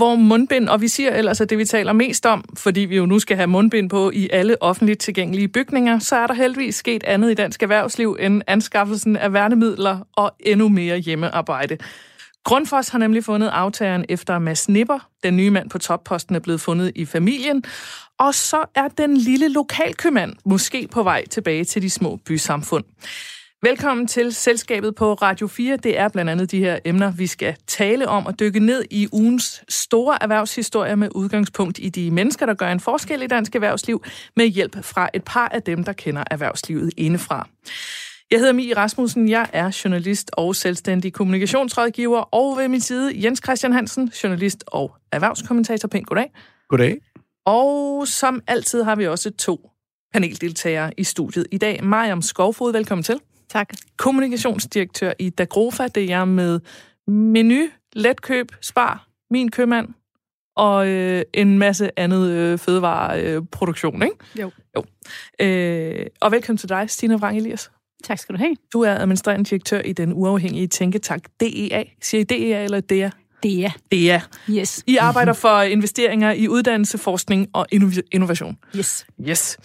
hvor mundbind og visir ellers at det, vi taler mest om, fordi vi jo nu skal have mundbind på i alle offentligt tilgængelige bygninger, så er der heldigvis sket andet i dansk erhvervsliv end anskaffelsen af værnemidler og endnu mere hjemmearbejde. Grundfos har nemlig fundet aftageren efter Mads Nipper. Den nye mand på topposten er blevet fundet i familien. Og så er den lille lokalkøbmand måske på vej tilbage til de små bysamfund. Velkommen til Selskabet på Radio 4. Det er blandt andet de her emner, vi skal tale om og dykke ned i ugens store erhvervshistorie med udgangspunkt i de mennesker, der gør en forskel i dansk erhvervsliv, med hjælp fra et par af dem, der kender erhvervslivet indefra. Jeg hedder Mie Rasmussen, jeg er journalist og selvstændig kommunikationsrådgiver, og ved min side Jens Christian Hansen, journalist og erhvervskommentator. Pænt goddag. Goddag. Og som altid har vi også to paneldeltagere i studiet i dag. Mariam Skovfod, velkommen til. Tak. Kommunikationsdirektør i Dagrofa, det er med menu, letkøb, spar, min købmand og øh, en masse andet øh, fødevareproduktion, ikke? Jo. jo. Øh, og velkommen til dig, Stine Vrang Elias. Tak skal du have. Du er administrerende direktør i den uafhængige tænketank DEA. Siger I DEA eller DEA? DEA. DEA. Yes. I arbejder for investeringer i uddannelse, forskning og innovation. Yes. Yes.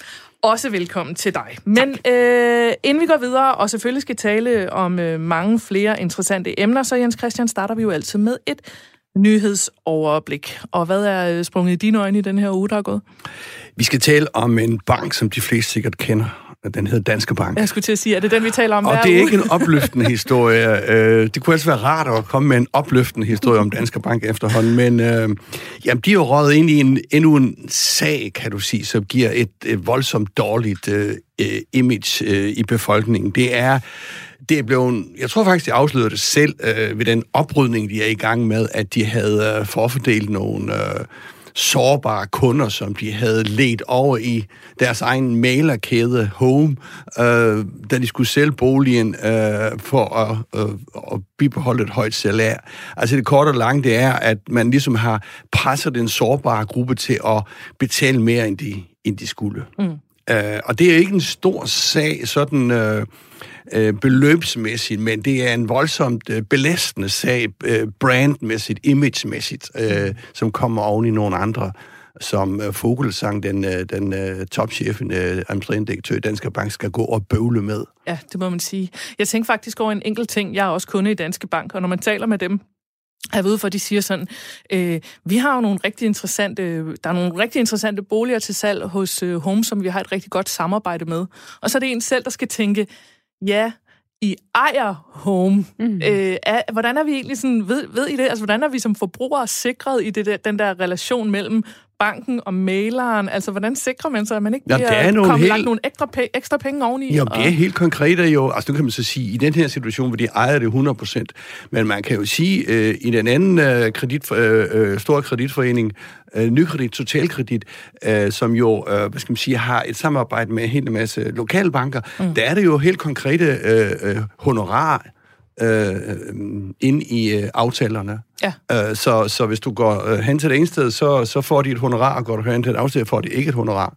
Også velkommen til dig. Men øh, inden vi går videre, og selvfølgelig skal tale om øh, mange flere interessante emner, så Jens Christian starter vi jo altid med et nyhedsoverblik. Og hvad er øh, sprunget i dine øjne i den her uge, der er gået? Vi skal tale om en bank, som de fleste sikkert kender. Den hedder Danske Bank. Jeg skulle til at sige, er det den, vi taler om Og det er uge? ikke en opløftende historie. Øh, Det kunne altså være rart at komme med en opløftende historie om Danske Bank efterhånden, men øh, jamen, de er jo røget ind i en, endnu en sag, kan du sige, som giver et, et voldsomt dårligt øh, øh, image øh, i befolkningen. Det er det er blevet, jeg tror faktisk, de afslørede det selv øh, ved den oprydning, de er i gang med, at de havde øh, forfordelt nogle øh, sårbare kunder, som de havde ledt over i deres egen mailerkæde Home, øh, da de skulle sælge boligen øh, for at, øh, at bibeholde et højt salær. Altså det korte og lange, det er, at man ligesom har presset den sårbare gruppe til at betale mere, end de, end de skulle. Mm. Øh, og det er ikke en stor sag, sådan... Øh, øh, beløbsmæssigt, men det er en voldsomt øh, belastende sag, øh, brandmæssigt, imagemæssigt, øh, som kommer oven i nogle andre, som øh, Fogelsang, den, øh, den øh, topchefen, øh, administrerende direktør i Danske Bank, skal gå og bøvle med. Ja, det må man sige. Jeg tænker faktisk over en enkelt ting. Jeg er også kunde i Danske Bank, og når man taler med dem, jeg ved for, de siger sådan, øh, vi har jo nogle rigtig interessante, der er nogle rigtig interessante boliger til salg hos øh, Home, som vi har et rigtig godt samarbejde med. Og så er det en selv, der skal tænke, ja, I ejer Home. Mm. Øh, er, hvordan er vi egentlig sådan, ved, ved I det? Altså, hvordan er vi som forbrugere sikret i det der, den der relation mellem banken og maileren? Altså, hvordan sikrer man sig, at man ikke Jamen, bliver der er nogle kommet helt- lagt nogle ekstra, pe- ekstra penge oveni? Jo, og- det er helt konkret er jo, altså nu kan man så sige, i den her situation, hvor de ejer det 100%, men man kan jo sige, øh, i den anden øh, kredit, øh, øh, store kreditforening, øh, Nykredit, Totalkredit, øh, som jo, øh, hvad skal man sige, har et samarbejde med en hel masse lokale banker, mm. der er det jo helt konkrete øh, øh, honorar øh, øh, ind i øh, aftalerne. Ja. Øh, så, så hvis du går øh, hen til det ene sted, så, så får de et honorar, og går du hen til et andet sted, får de ikke et honorar.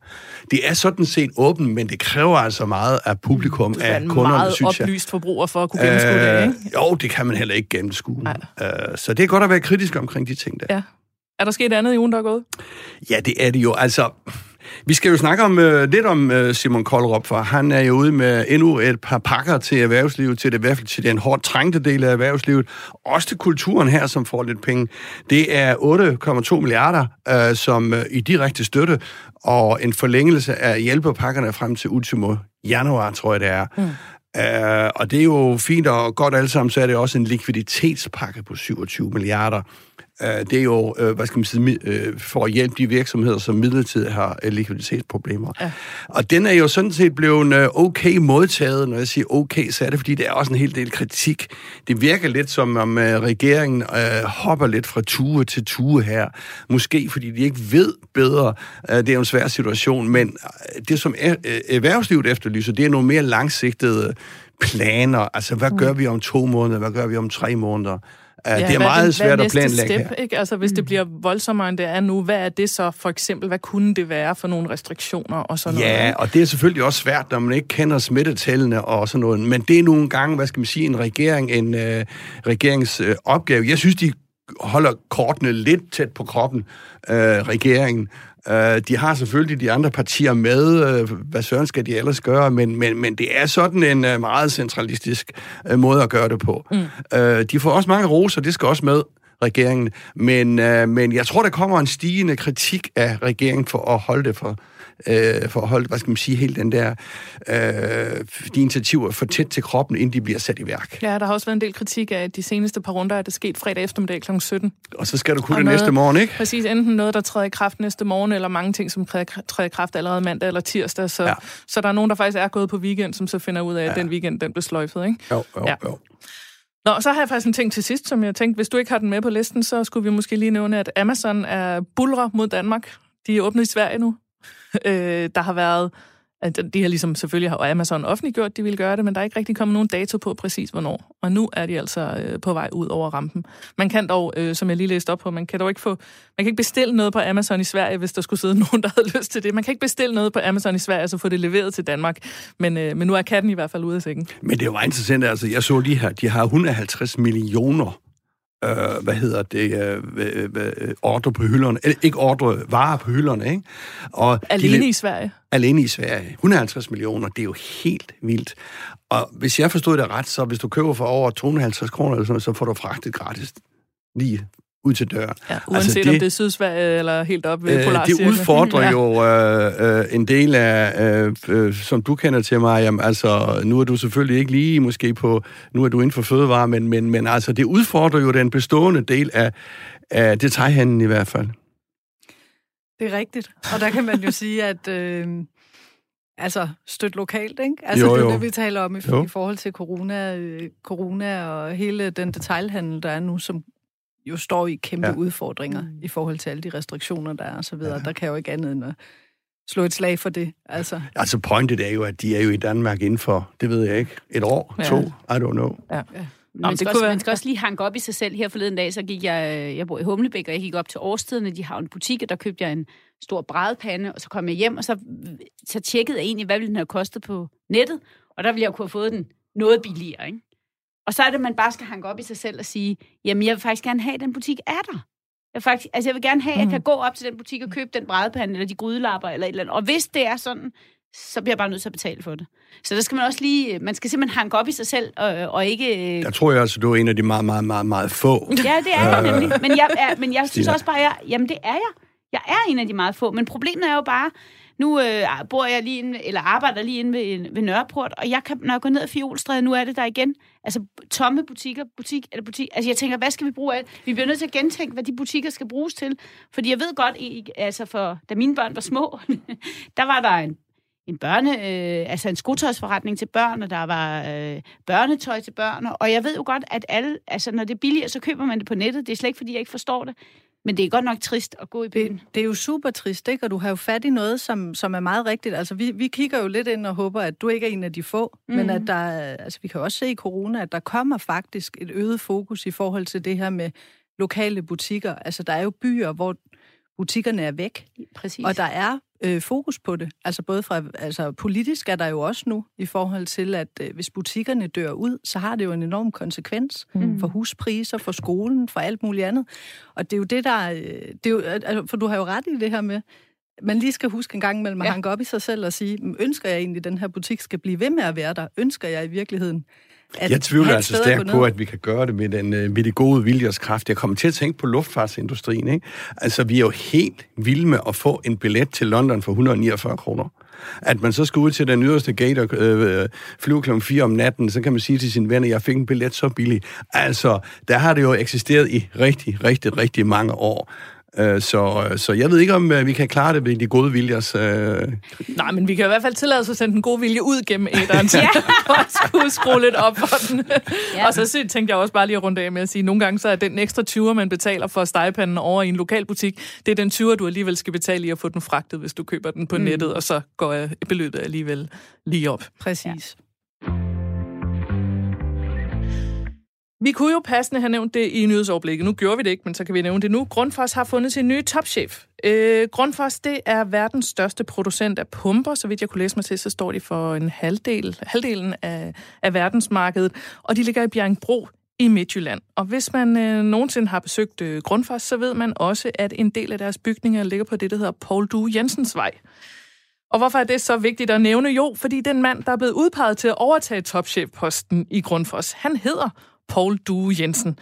Det er sådan set åbent, men det kræver altså meget af publikum, Du er af kunderne, meget synes jeg. oplyst forbruger for at kunne gennemskue øh, det, ikke? Jo, det kan man heller ikke gennemskue. Nej. Øh, så det er godt at være kritisk omkring de ting der. Ja. Er der sket andet i ugen, der er gået? Ja, det er det jo. Altså, vi skal jo snakke om, øh, lidt om øh, Simon Koldrup, for han er jo ude med endnu et par pakker til erhvervslivet, til det, i hvert fald til den hårdt trængte del af erhvervslivet, også til kulturen her, som får lidt penge. Det er 8,2 milliarder, øh, som øh, i direkte støtte, og en forlængelse af hjælpepakkerne frem til ultimo januar, tror jeg det er. Mm. Uh, og det er jo fint og godt alle sammen, så er det også en likviditetspakke på 27 milliarder. Uh, det er jo, uh, hvad skal man sige, uh, for at hjælpe de virksomheder, som midlertidigt har likviditetsproblemer. Ja. Og den er jo sådan set blevet okay modtaget. Når jeg siger okay, så er det, fordi der er også en hel del kritik. Det virker lidt som om regeringen hopper lidt fra tue til tue her. Måske fordi de ikke ved bedre. Det er jo en svær situation, men det som er, erhvervslivet efterlyser, det er nogle mere langsigtede planer. Altså, hvad gør vi om to måneder? Hvad gør vi om tre måneder? Uh, ja, det er meget hvad svært at planlægge step, her. Ikke? Altså, hvis det bliver voldsommere, end det er nu, hvad er det så for eksempel? Hvad kunne det være for nogle restriktioner og sådan noget? Ja, og det er selvfølgelig også svært, når man ikke kender smittetallene og sådan noget. Men det er nogle gange, hvad skal man sige, en regering, en øh, regerings øh, opgave. Jeg synes, de holder kortene lidt tæt på kroppen, øh, regeringen. Øh, de har selvfølgelig de andre partier med, øh, hvad søren skal de ellers gøre, men, men, men det er sådan en øh, meget centralistisk øh, måde at gøre det på. Mm. Øh, de får også mange roser, det skal også med regeringen, men, øh, men jeg tror, der kommer en stigende kritik af regeringen for at holde det for øh, for at holde, hvad skal man sige, helt den der, øh, de initiativer for tæt til kroppen, inden de bliver sat i værk. Ja, der har også været en del kritik af, at de seneste par runder er det sket fredag eftermiddag kl. 17. Og så skal du kunne det noget, næste morgen, ikke? Præcis, enten noget, der træder i kraft næste morgen, eller mange ting, som træder i kraft allerede mandag eller tirsdag. Så, ja. så der er nogen, der faktisk er gået på weekend, som så finder ud af, at ja. den weekend, den blev sløjfet, ikke? Jo, jo, ja. jo. Nå, så har jeg faktisk en ting til sidst, som jeg tænkte, hvis du ikke har den med på listen, så skulle vi måske lige nævne, at Amazon er bulre mod Danmark. De er åbnet i Sverige nu. Øh, der har været at de har ligesom selvfølgelig har Amazon offentliggjort, at de ville gøre det, men der er ikke rigtig kommet nogen dato på præcis hvornår. Og nu er de altså øh, på vej ud over rampen. Man kan dog, øh, som jeg lige læste op på, man kan dog ikke få, man kan ikke bestille noget på Amazon i Sverige, hvis der skulle sidde nogen, der havde lyst til det. Man kan ikke bestille noget på Amazon i Sverige, og så få det leveret til Danmark. Men, øh, men nu er katten i hvert fald ude af sækken. Men det var interessant, altså jeg så lige her, de har 150 millioner øh, hvad hedder det, øh, øh, ordre på hylderne, eller ikke ordre, varer på hylderne, ikke? Og alene de, i Sverige? Alene i Sverige. 150 millioner, det er jo helt vildt. Og hvis jeg forstod det ret, så hvis du køber for over 250 kroner, eller sådan, så får du fragtet gratis lige ud til døren. Ja, altså, uanset altså det, om det er Sydsverige eller helt op ved øh, Polarcirklen. Det udfordrer ja. jo øh, øh, en del af, øh, øh, som du kender til mig, jamen, altså, nu er du selvfølgelig ikke lige måske på, nu er du inden for fødevare, men, men, men altså, det udfordrer jo den bestående del af, af detaljhandlen i hvert fald. Det er rigtigt. Og der kan man jo sige, at øh, altså støt lokalt, ikke? Altså jo, jo. det er det, vi taler om i, i forhold til corona, øh, corona og hele den detaljhandel, der er nu, som jo står i kæmpe ja. udfordringer mm. i forhold til alle de restriktioner, der er og så videre. Ja. Der kan jo ikke andet end at slå et slag for det. Altså. altså pointet er jo, at de er jo i Danmark inden for, det ved jeg ikke, et år, ja. to, I don't know. Ja. ja. Nå, man, skal også, være... man skal også lige hanke op i sig selv. Her forleden dag, så gik jeg, jeg bor i Humlebæk, og jeg gik op til årstiderne. De har en butik, og der købte jeg en stor brædpande, og så kom jeg hjem, og så, så tjekkede jeg egentlig, hvad ville den have kostet på nettet, og der ville jeg kunne have fået den noget billigere, ikke? Og så er det, man bare skal hanke op i sig selv og sige, jamen, jeg vil faktisk gerne have, at den butik er der. Jeg, faktisk, altså, jeg vil gerne have, at jeg kan mm. gå op til den butik og købe den brædepande, eller de grydelapper, eller et eller andet. Og hvis det er sådan, så bliver jeg bare nødt til at betale for det. Så der skal man også lige, man skal simpelthen hanke op i sig selv, og, og ikke... Jeg tror jeg altså, du er en af de meget, meget, meget, meget få. Ja, det er jeg nemlig. Men jeg, er, men jeg synes også bare, jeg, jamen det er jeg. Jeg er en af de meget få, men problemet er jo bare, nu øh, bor jeg lige inde, eller arbejder lige inde ved, ved Nørreport, og jeg kan, når jeg går ned ad Fiolstræde, nu er det der igen. Altså tomme butikker, butik eller butik. Altså jeg tænker, hvad skal vi bruge af? Vi bliver nødt til at gentænke, hvad de butikker skal bruges til. Fordi jeg ved godt, altså for, da mine børn var små, der var der en en børne, øh, altså en skotøjsforretning til børn, og der var øh, børnetøj til børn, og jeg ved jo godt, at alle, altså når det er billigere, så køber man det på nettet. Det er slet ikke, fordi jeg ikke forstår det. Men det er godt nok trist at gå i byen. Det, det er jo super trist, ikke? Og du har jo fat i noget, som, som er meget rigtigt. Altså, vi, vi kigger jo lidt ind og håber, at du ikke er en af de få. Mm. Men mhm. at der, altså, vi kan også se i corona, at der kommer faktisk et øget fokus i forhold til det her med lokale butikker. Altså, der er jo byer, hvor butikkerne er væk. Præcis. Og der er øh, fokus på det. Altså både fra, altså politisk er der jo også nu i forhold til, at øh, hvis butikkerne dør ud, så har det jo en enorm konsekvens mm. for huspriser, for skolen, for alt muligt andet. Og det er jo det, der... Øh, det er jo, altså, for du har jo ret i det her med, man lige skal huske en gang mellem at ja. hanke op i sig selv og sige, ønsker jeg egentlig, at den her butik skal blive ved med at være der? Ønsker jeg i virkeligheden at jeg tvivler altså stærkt på, at vi kan gøre det med, den, øh, med de gode viljers kraft. Jeg kommer til at tænke på luftfartsindustrien. Ikke? Altså, vi er jo helt vilde med at få en billet til London for 149 kroner. At man så skal ud til den yderste gate og øh, flyve kl. 4 om natten, så kan man sige til sine venner, jeg fik en billet så billig. Altså, der har det jo eksisteret i rigtig, rigtig, rigtig mange år. Øh, så, så jeg ved ikke, om øh, vi kan klare det ved de gode viljers... Øh... Nej, men vi kan i hvert fald tillade os at sende den gode vilje ud gennem æderen, ja. for at skulle skrue lidt op for den. Ja. Og så tænkte jeg også bare lige at runde af med at sige, at nogle gange så er den ekstra 20'er, man betaler for stegepanden over i en lokal butik, det er den 20'er, du alligevel skal betale i at få den fragtet, hvis du køber den på mm. nettet, og så går beløbet alligevel lige op. Præcis. Ja. Vi kunne jo passende have nævnt det i nyhedsoverblikket. Nu gjorde vi det ikke, men så kan vi nævne det nu. Grundfos har fundet sin nye topchef. Øh, Grundfos, det er verdens største producent af pumper. Så vidt jeg kunne læse mig til, så står de for en halvdel, halvdelen af, af verdensmarkedet. Og de ligger i Bjergbro i Midtjylland. Og hvis man øh, nogensinde har besøgt øh, Grundfos, så ved man også, at en del af deres bygninger ligger på det, der hedder Paul Due Jensens Vej. Og hvorfor er det så vigtigt at nævne? Jo, fordi den mand, der er blevet udpeget til at overtage topchefposten i Grundfos, han hedder Paul Due Jensen.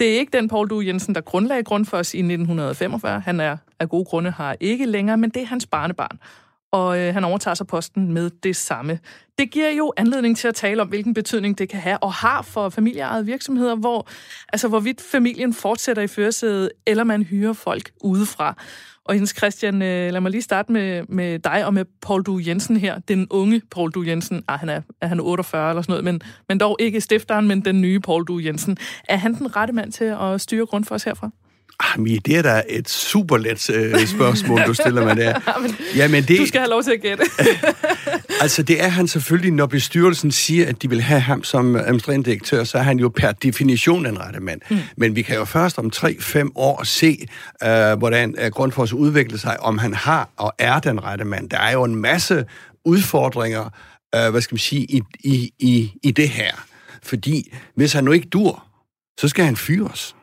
Det er ikke den Paul Due Jensen, der grundlagde Grundfos i 1945. Han er af gode grunde har ikke længere, men det er hans barnebarn. Og øh, han overtager sig posten med det samme. Det giver jo anledning til at tale om, hvilken betydning det kan have og har for familieejede virksomheder, hvor altså hvorvidt familien fortsætter i førersædet, eller man hyrer folk udefra. Og Jens Christian, øh, lad mig lige starte med, med dig og med Paul Du Jensen her. Den unge Paul Du Jensen. Ah, han er, er han 48 eller sådan noget, men, men dog ikke stifteren, men den nye Paul Du Jensen. Er han den rette mand til at styre Grundfos herfra? Ah, det er da et super let øh, spørgsmål, du stiller mig der. ja, men det, du skal have lov til at gætte. altså, det er han selvfølgelig, når bestyrelsen siger, at de vil have ham som administrerende direktør, så er han jo per definition en rette mand. Mm. Men vi kan jo først om 3-5 år se, øh, hvordan øh, Grundfos udvikler sig, om han har og er den rette mand. Der er jo en masse udfordringer, øh, hvad skal man sige, i, i, i, i det her. Fordi hvis han nu ikke dur, så skal han fyres.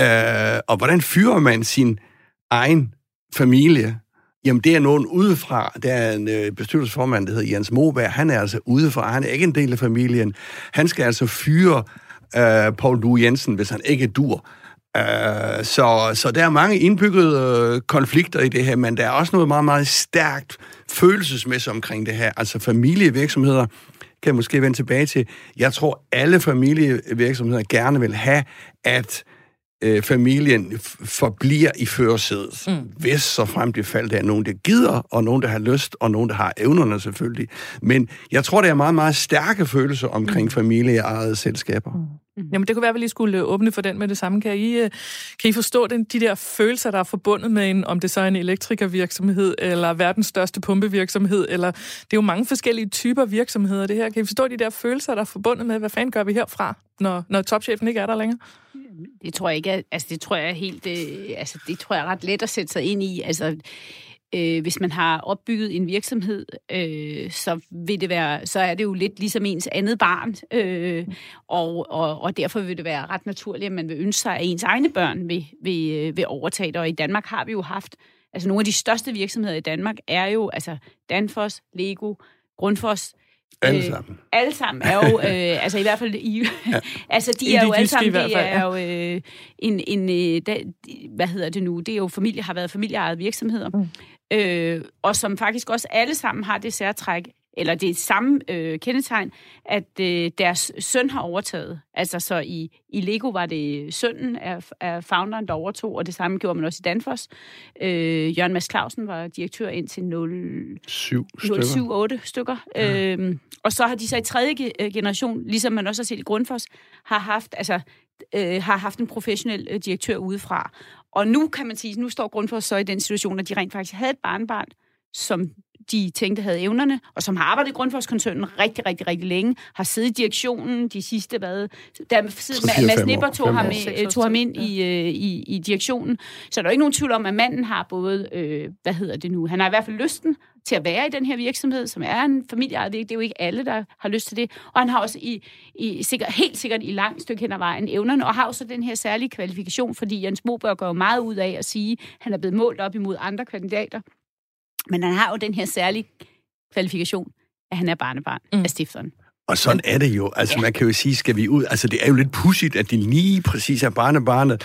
Øh, og hvordan fyrer man sin egen familie? Jamen, det er nogen udefra. Der er en øh, bestyrelsesformand, der hedder Jens Moberg. Han er altså udefra. Han er ikke en del af familien. Han skal altså fyre øh, Paul Du Jensen, hvis han ikke dur. Øh, så, så der er mange indbyggede øh, konflikter i det her, men der er også noget meget, meget stærkt følelsesmæssigt omkring det her. Altså familievirksomheder kan jeg måske vende tilbage til. Jeg tror, alle familievirksomheder gerne vil have, at øh, familien forbliver i førersædet. Mm. Hvis så frem det faldt, er nogen, der gider, og nogen, der har lyst, og nogen, der har evnerne selvfølgelig. Men jeg tror, der er meget, meget stærke følelser omkring mm. familieejede selskaber. Mm. Mm. Jamen, det kunne være, at vi lige skulle åbne for den med det samme. Kan I, øh, kan I forstå den, de der følelser, der er forbundet med en, om det så er en elektrikervirksomhed, eller verdens største pumpevirksomhed, eller det er jo mange forskellige typer virksomheder, det her. Kan I forstå de der følelser, der er forbundet med, hvad fanden gør vi herfra, når, når topchefen ikke er der længere? Det tror jeg ikke, altså det tror jeg helt, øh, altså det tror jeg er ret let at sætte sig ind i. Altså, øh, hvis man har opbygget en virksomhed, øh, så vil det være, så er det jo lidt ligesom ens andet barn, øh, og, og, og derfor vil det være ret naturligt, at man vil ønske sig, at ens egne børn vil, vil, øh, vil overtage det. Og i Danmark har vi jo haft, altså nogle af de største virksomheder i Danmark er jo altså Danfoss, Lego, Grundfos, alle øh, sammen. Øh, alle sammen er jo, øh, altså i hvert fald, i, ja. altså de I er de jo alle sammen, det er jo øh, en, en øh, da, hvad hedder det nu, det er jo familie, har været familieejede virksomheder, mm. Øh, og som faktisk også alle sammen har det særtræk, eller det samme øh, kendetegn, at øh, deres søn har overtaget. Altså så i, i Lego var det sønnen af, af founderen, der overtog, og det samme gjorde man også i Danfoss. Øh, Jørgen Mads Clausen var direktør indtil 07 stykker. 8 stykker. Ja. Øh, og så har de så i tredje øh, generation, ligesom man også har set i Grundfos, har haft, altså, øh, har haft en professionel øh, direktør udefra. Og nu kan man sige, nu står Grundfos så i den situation, at de rent faktisk havde et barnbarn, som de tænkte havde evnerne, og som har arbejdet i Grundfos-koncernen rigtig, rigtig, rigtig længe, har siddet i direktionen de sidste, hvad, der Mads Nipper tog, ham, med, tog ham ind ja. i, øh, i, i direktionen. Så der er ikke nogen tvivl om, at manden har både, øh, hvad hedder det nu, han har i hvert fald lysten til at være i den her virksomhed, som er en familieejet Det er jo ikke alle, der har lyst til det. Og han har også i, i sikkert, helt sikkert i langt stykke hen ad vejen evnerne, og har også den her særlige kvalifikation, fordi Jens Moberg går jo meget ud af at sige, at han er blevet målt op imod andre kandidater. Men han har jo den her særlige kvalifikation, at han er barnebarn mm. af stifteren. Og sådan er det jo. Altså, ja. man kan jo sige, skal vi ud... Altså, det er jo lidt pudsigt, at det lige præcis er barnebarnet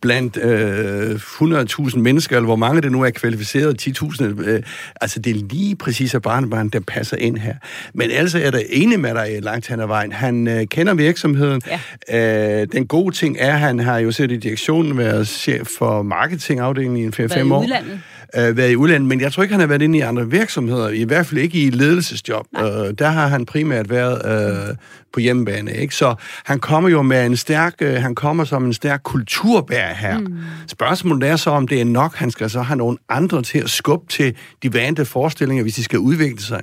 blandt øh, 100.000 mennesker, eller hvor mange det nu er kvalificeret, 10.000. Øh, altså, det er lige præcis er barnebarnet, der passer ind her. Men altså er der enig med dig langt hen ad vejen. Han øh, kender virksomheden. Ja. Øh, den gode ting er, at han har jo set i direktionen været chef for marketingafdelingen i 4-5 år. Udlandet øh, været i udlandet, men jeg tror ikke, han har været inde i andre virksomheder, i hvert fald ikke i ledelsesjob. Øh, der har han primært været øh, på hjemmebane, ikke? Så han kommer jo med en stærk, øh, han kommer som en stærk kulturbær her. Mm. Spørgsmålet er så, om det er nok, han skal så have nogle andre til at skubbe til de vante forestillinger, hvis de skal udvikle sig.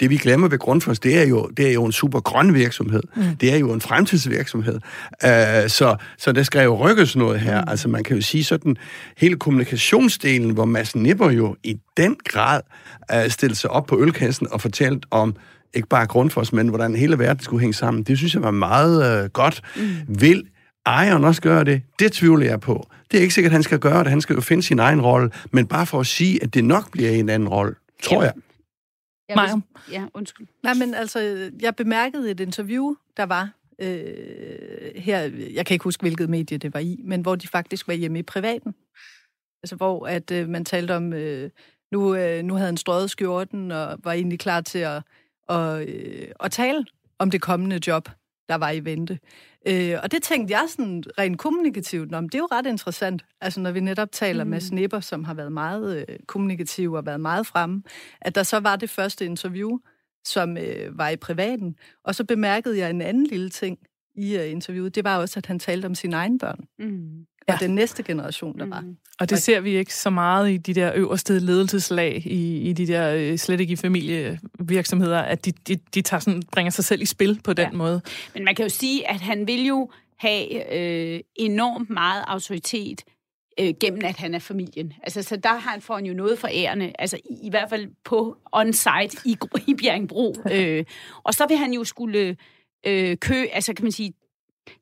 Det vi glemmer ved Grundfos, det er jo, det er jo en super grøn virksomhed. Mm. Det er jo en fremtidsvirksomhed. Uh, så, så der skal jo rykkes noget her. Mm. Altså man kan jo sige sådan, hele kommunikationsdelen, hvor Mads Snipper jo i den grad uh, stillet sig op på ølkassen og fortalt om ikke bare Grundfos, men hvordan hele verden skulle hænge sammen. Det synes jeg var meget uh, godt. Mm. Vil ejeren også gøre det? Det tvivler jeg på. Det er ikke sikkert, at han skal gøre det. Han skal jo finde sin egen rolle. Men bare for at sige, at det nok bliver en anden rolle, tror jeg. Ja, Maja. Ja, undskyld. Nej, men altså, jeg bemærkede et interview, der var øh, her, jeg kan ikke huske, hvilket medie det var i, men hvor de faktisk var hjemme i privaten. Altså, hvor at øh, man talte om, øh, nu, øh, nu havde han strøget skjorten, og var egentlig klar til at, og, øh, at tale om det kommende job, der var i vente. Øh, og det tænkte jeg sådan rent kommunikativt, om det er jo ret interessant, altså når vi netop taler mm. med Snipper, som har været meget øh, kommunikativ og været meget fremme, at der så var det første interview, som øh, var i privaten. Og så bemærkede jeg en anden lille ting i uh, interviewet, det var også, at han talte om sine egne børn. Mm. Og ja. den næste generation, der mm. var. Og det ser vi ikke så meget i de der øverste ledelseslag, i, i de der øh, slet ikke i familievirksomheder, at de, de, de tager sådan, bringer sig selv i spil på den ja. måde. Men man kan jo sige, at han vil jo have øh, enormt meget autoritet øh, gennem at han er familien. Altså, så der har han, får han jo noget for ærende, altså i, i hvert fald på on-site i, i Bjergbro. Øh, og så vil han jo skulle øh, kø, altså kan man sige,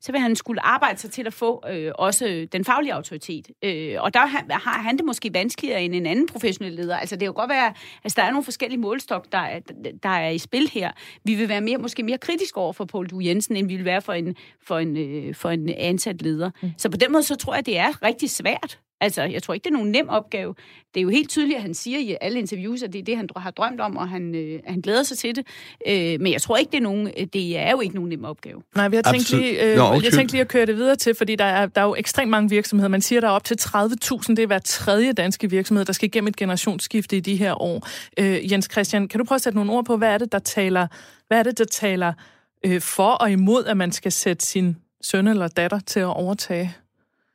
så vil han skulle arbejde sig til at få øh, også den faglige autoritet. Øh, og der har han det måske vanskeligere end en anden professionel leder. Altså det kan jo godt være, at altså, der er nogle forskellige målstok, der er, der er i spil her. Vi vil være mere, måske mere kritisk over for Paul Du Jensen, end vi vil være for en, for en, øh, for en ansat leder. Mm. Så på den måde, så tror jeg, det er rigtig svært Altså, jeg tror ikke, det er nogen nem opgave. Det er jo helt tydeligt, at han siger i alle interviews, at det er det, han har drømt om, og han, øh, han glæder sig til det. Øh, men jeg tror ikke, det er, nogen, det er jo ikke nogen nem opgave. Nej, vi har tænkt lige, øh, Nå, okay. jeg tænkt lige at køre det videre til, fordi der er, der er jo ekstremt mange virksomheder. Man siger, der er op til 30.000. Det er hver tredje danske virksomhed, der skal igennem et generationsskifte i de her år. Øh, Jens Christian, kan du prøve at sætte nogle ord på, hvad er det, der taler, hvad er det, der taler øh, for og imod, at man skal sætte sin søn eller datter til at overtage?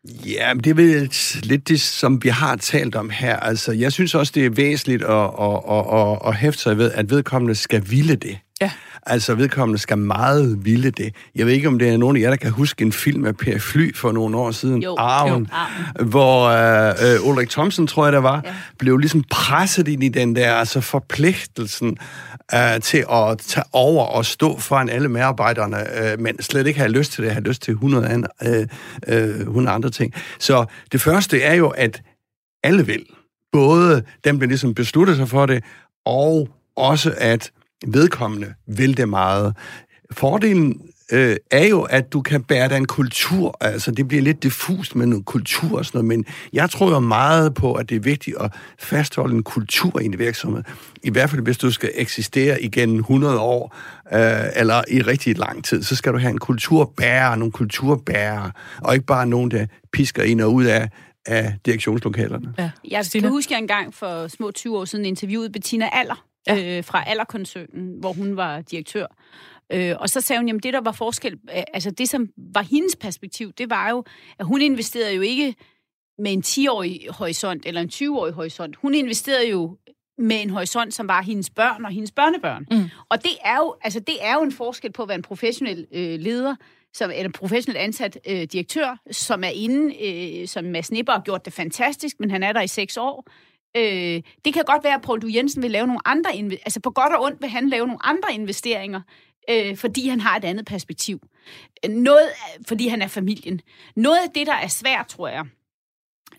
Ja, det er vel lidt det, som vi har talt om her. Altså, jeg synes også, det er væsentligt at, at, at, at, at hæfte sig ved, at vedkommende skal ville det. Ja. Altså, vedkommende skal meget ville det. Jeg ved ikke, om det er nogen af jer, der kan huske en film af Per Fly for nogle år siden, jo, Arven, jo, Arven. hvor øh, øh, Ulrik Thomsen, tror jeg, der var, ja. blev ligesom presset ind i den der altså forpligtelsen øh, til at tage over og stå foran alle medarbejderne, øh, men slet ikke have lyst til det, have lyst til 100 andre, øh, øh, 100 andre ting. Så det første er jo, at alle vil. Både dem, der ligesom beslutter sig for det, og også at vedkommende vil det meget. Fordelen øh, er jo, at du kan bære dig en kultur. Altså, det bliver lidt diffust med noget kultur og sådan noget, men jeg tror jo meget på, at det er vigtigt at fastholde en kultur i en virksomhed. I hvert fald, hvis du skal eksistere igen 100 år, øh, eller i rigtig lang tid, så skal du have en kulturbærer, nogle kulturbærere, og ikke bare nogen, der pisker ind og ud af, af direktionslokalerne. Ja. Jeg skal huske, at jeg engang for små 20 år siden interviewede Bettina Aller ja. øh, fra Allerkoncernen, hvor hun var direktør. Øh, og så sagde hun, jamen det der var forskel, øh, altså det som var hendes perspektiv, det var jo, at hun investerede jo ikke med en 10-årig horisont eller en 20-årig horisont. Hun investerede jo med en horisont, som var hendes børn og hendes børnebørn. Mm. Og det er, jo, altså, det er jo en forskel på at være en professionel øh, leder, som er en professionelt ansat øh, direktør, som er inde, øh, som Mads Nipper har gjort det fantastisk, men han er der i seks år. Øh, det kan godt være, at Paul Du Jensen vil lave nogle andre, altså på godt og ondt vil han lave nogle andre investeringer, øh, fordi han har et andet perspektiv. Noget, fordi han er familien. Noget af det, der er svært, tror jeg,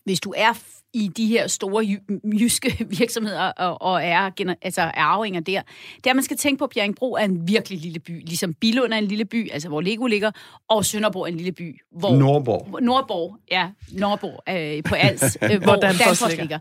hvis du er i de her store jyske virksomheder og, og er altså arvinger der, det er, at man skal tænke på, at Bjerringbro er en virkelig lille by. Ligesom Bilund er en lille by, altså hvor Lego ligger, og Sønderborg er en lille by. Hvor, Nordborg. Nordborg, ja. Nordborg øh, på Als, øh, hvor, hvor Danfoss ligger. ligger.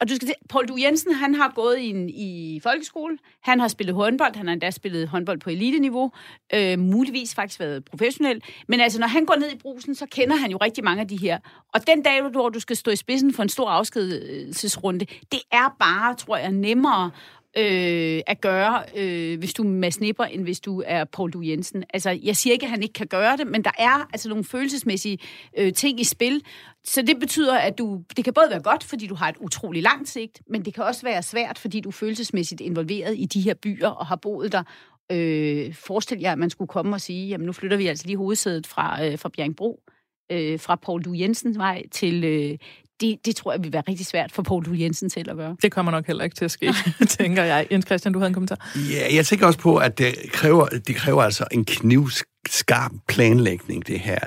Og du skal se, Paul Du Jensen, han har gået i, en, i folkeskole, han har spillet håndbold, han har endda spillet håndbold på eliteniveau, øh, muligvis faktisk været professionel, men altså når han går ned i brusen, så kender han jo rigtig mange af de her. Og den dag, hvor du skal stå i spidsen for en stor afskedelsesrunde, det er bare, tror jeg, nemmere øh, at gøre, øh, hvis du er Mads Nipper, end hvis du er Paul Du Jensen. Altså, jeg siger ikke, at han ikke kan gøre det, men der er altså nogle følelsesmæssige øh, ting i spil. Så det betyder, at du, det kan både være godt, fordi du har et utroligt langt sigt, men det kan også være svært, fordi du er følelsesmæssigt involveret i de her byer og har boet der. Øh, forestil jer, at man skulle komme og sige, jamen nu flytter vi altså lige hovedsædet fra, øh, fra Bjergbro, øh, fra Paul Du Jensens vej til, øh, det, det tror jeg vil være rigtig svært for Poul Due Jensen til at gøre. Det kommer nok heller ikke til at ske, tænker jeg. Jens Christian, du havde en kommentar? Ja, jeg tænker også på, at det kræver, det kræver altså en knivskarp planlægning, det her.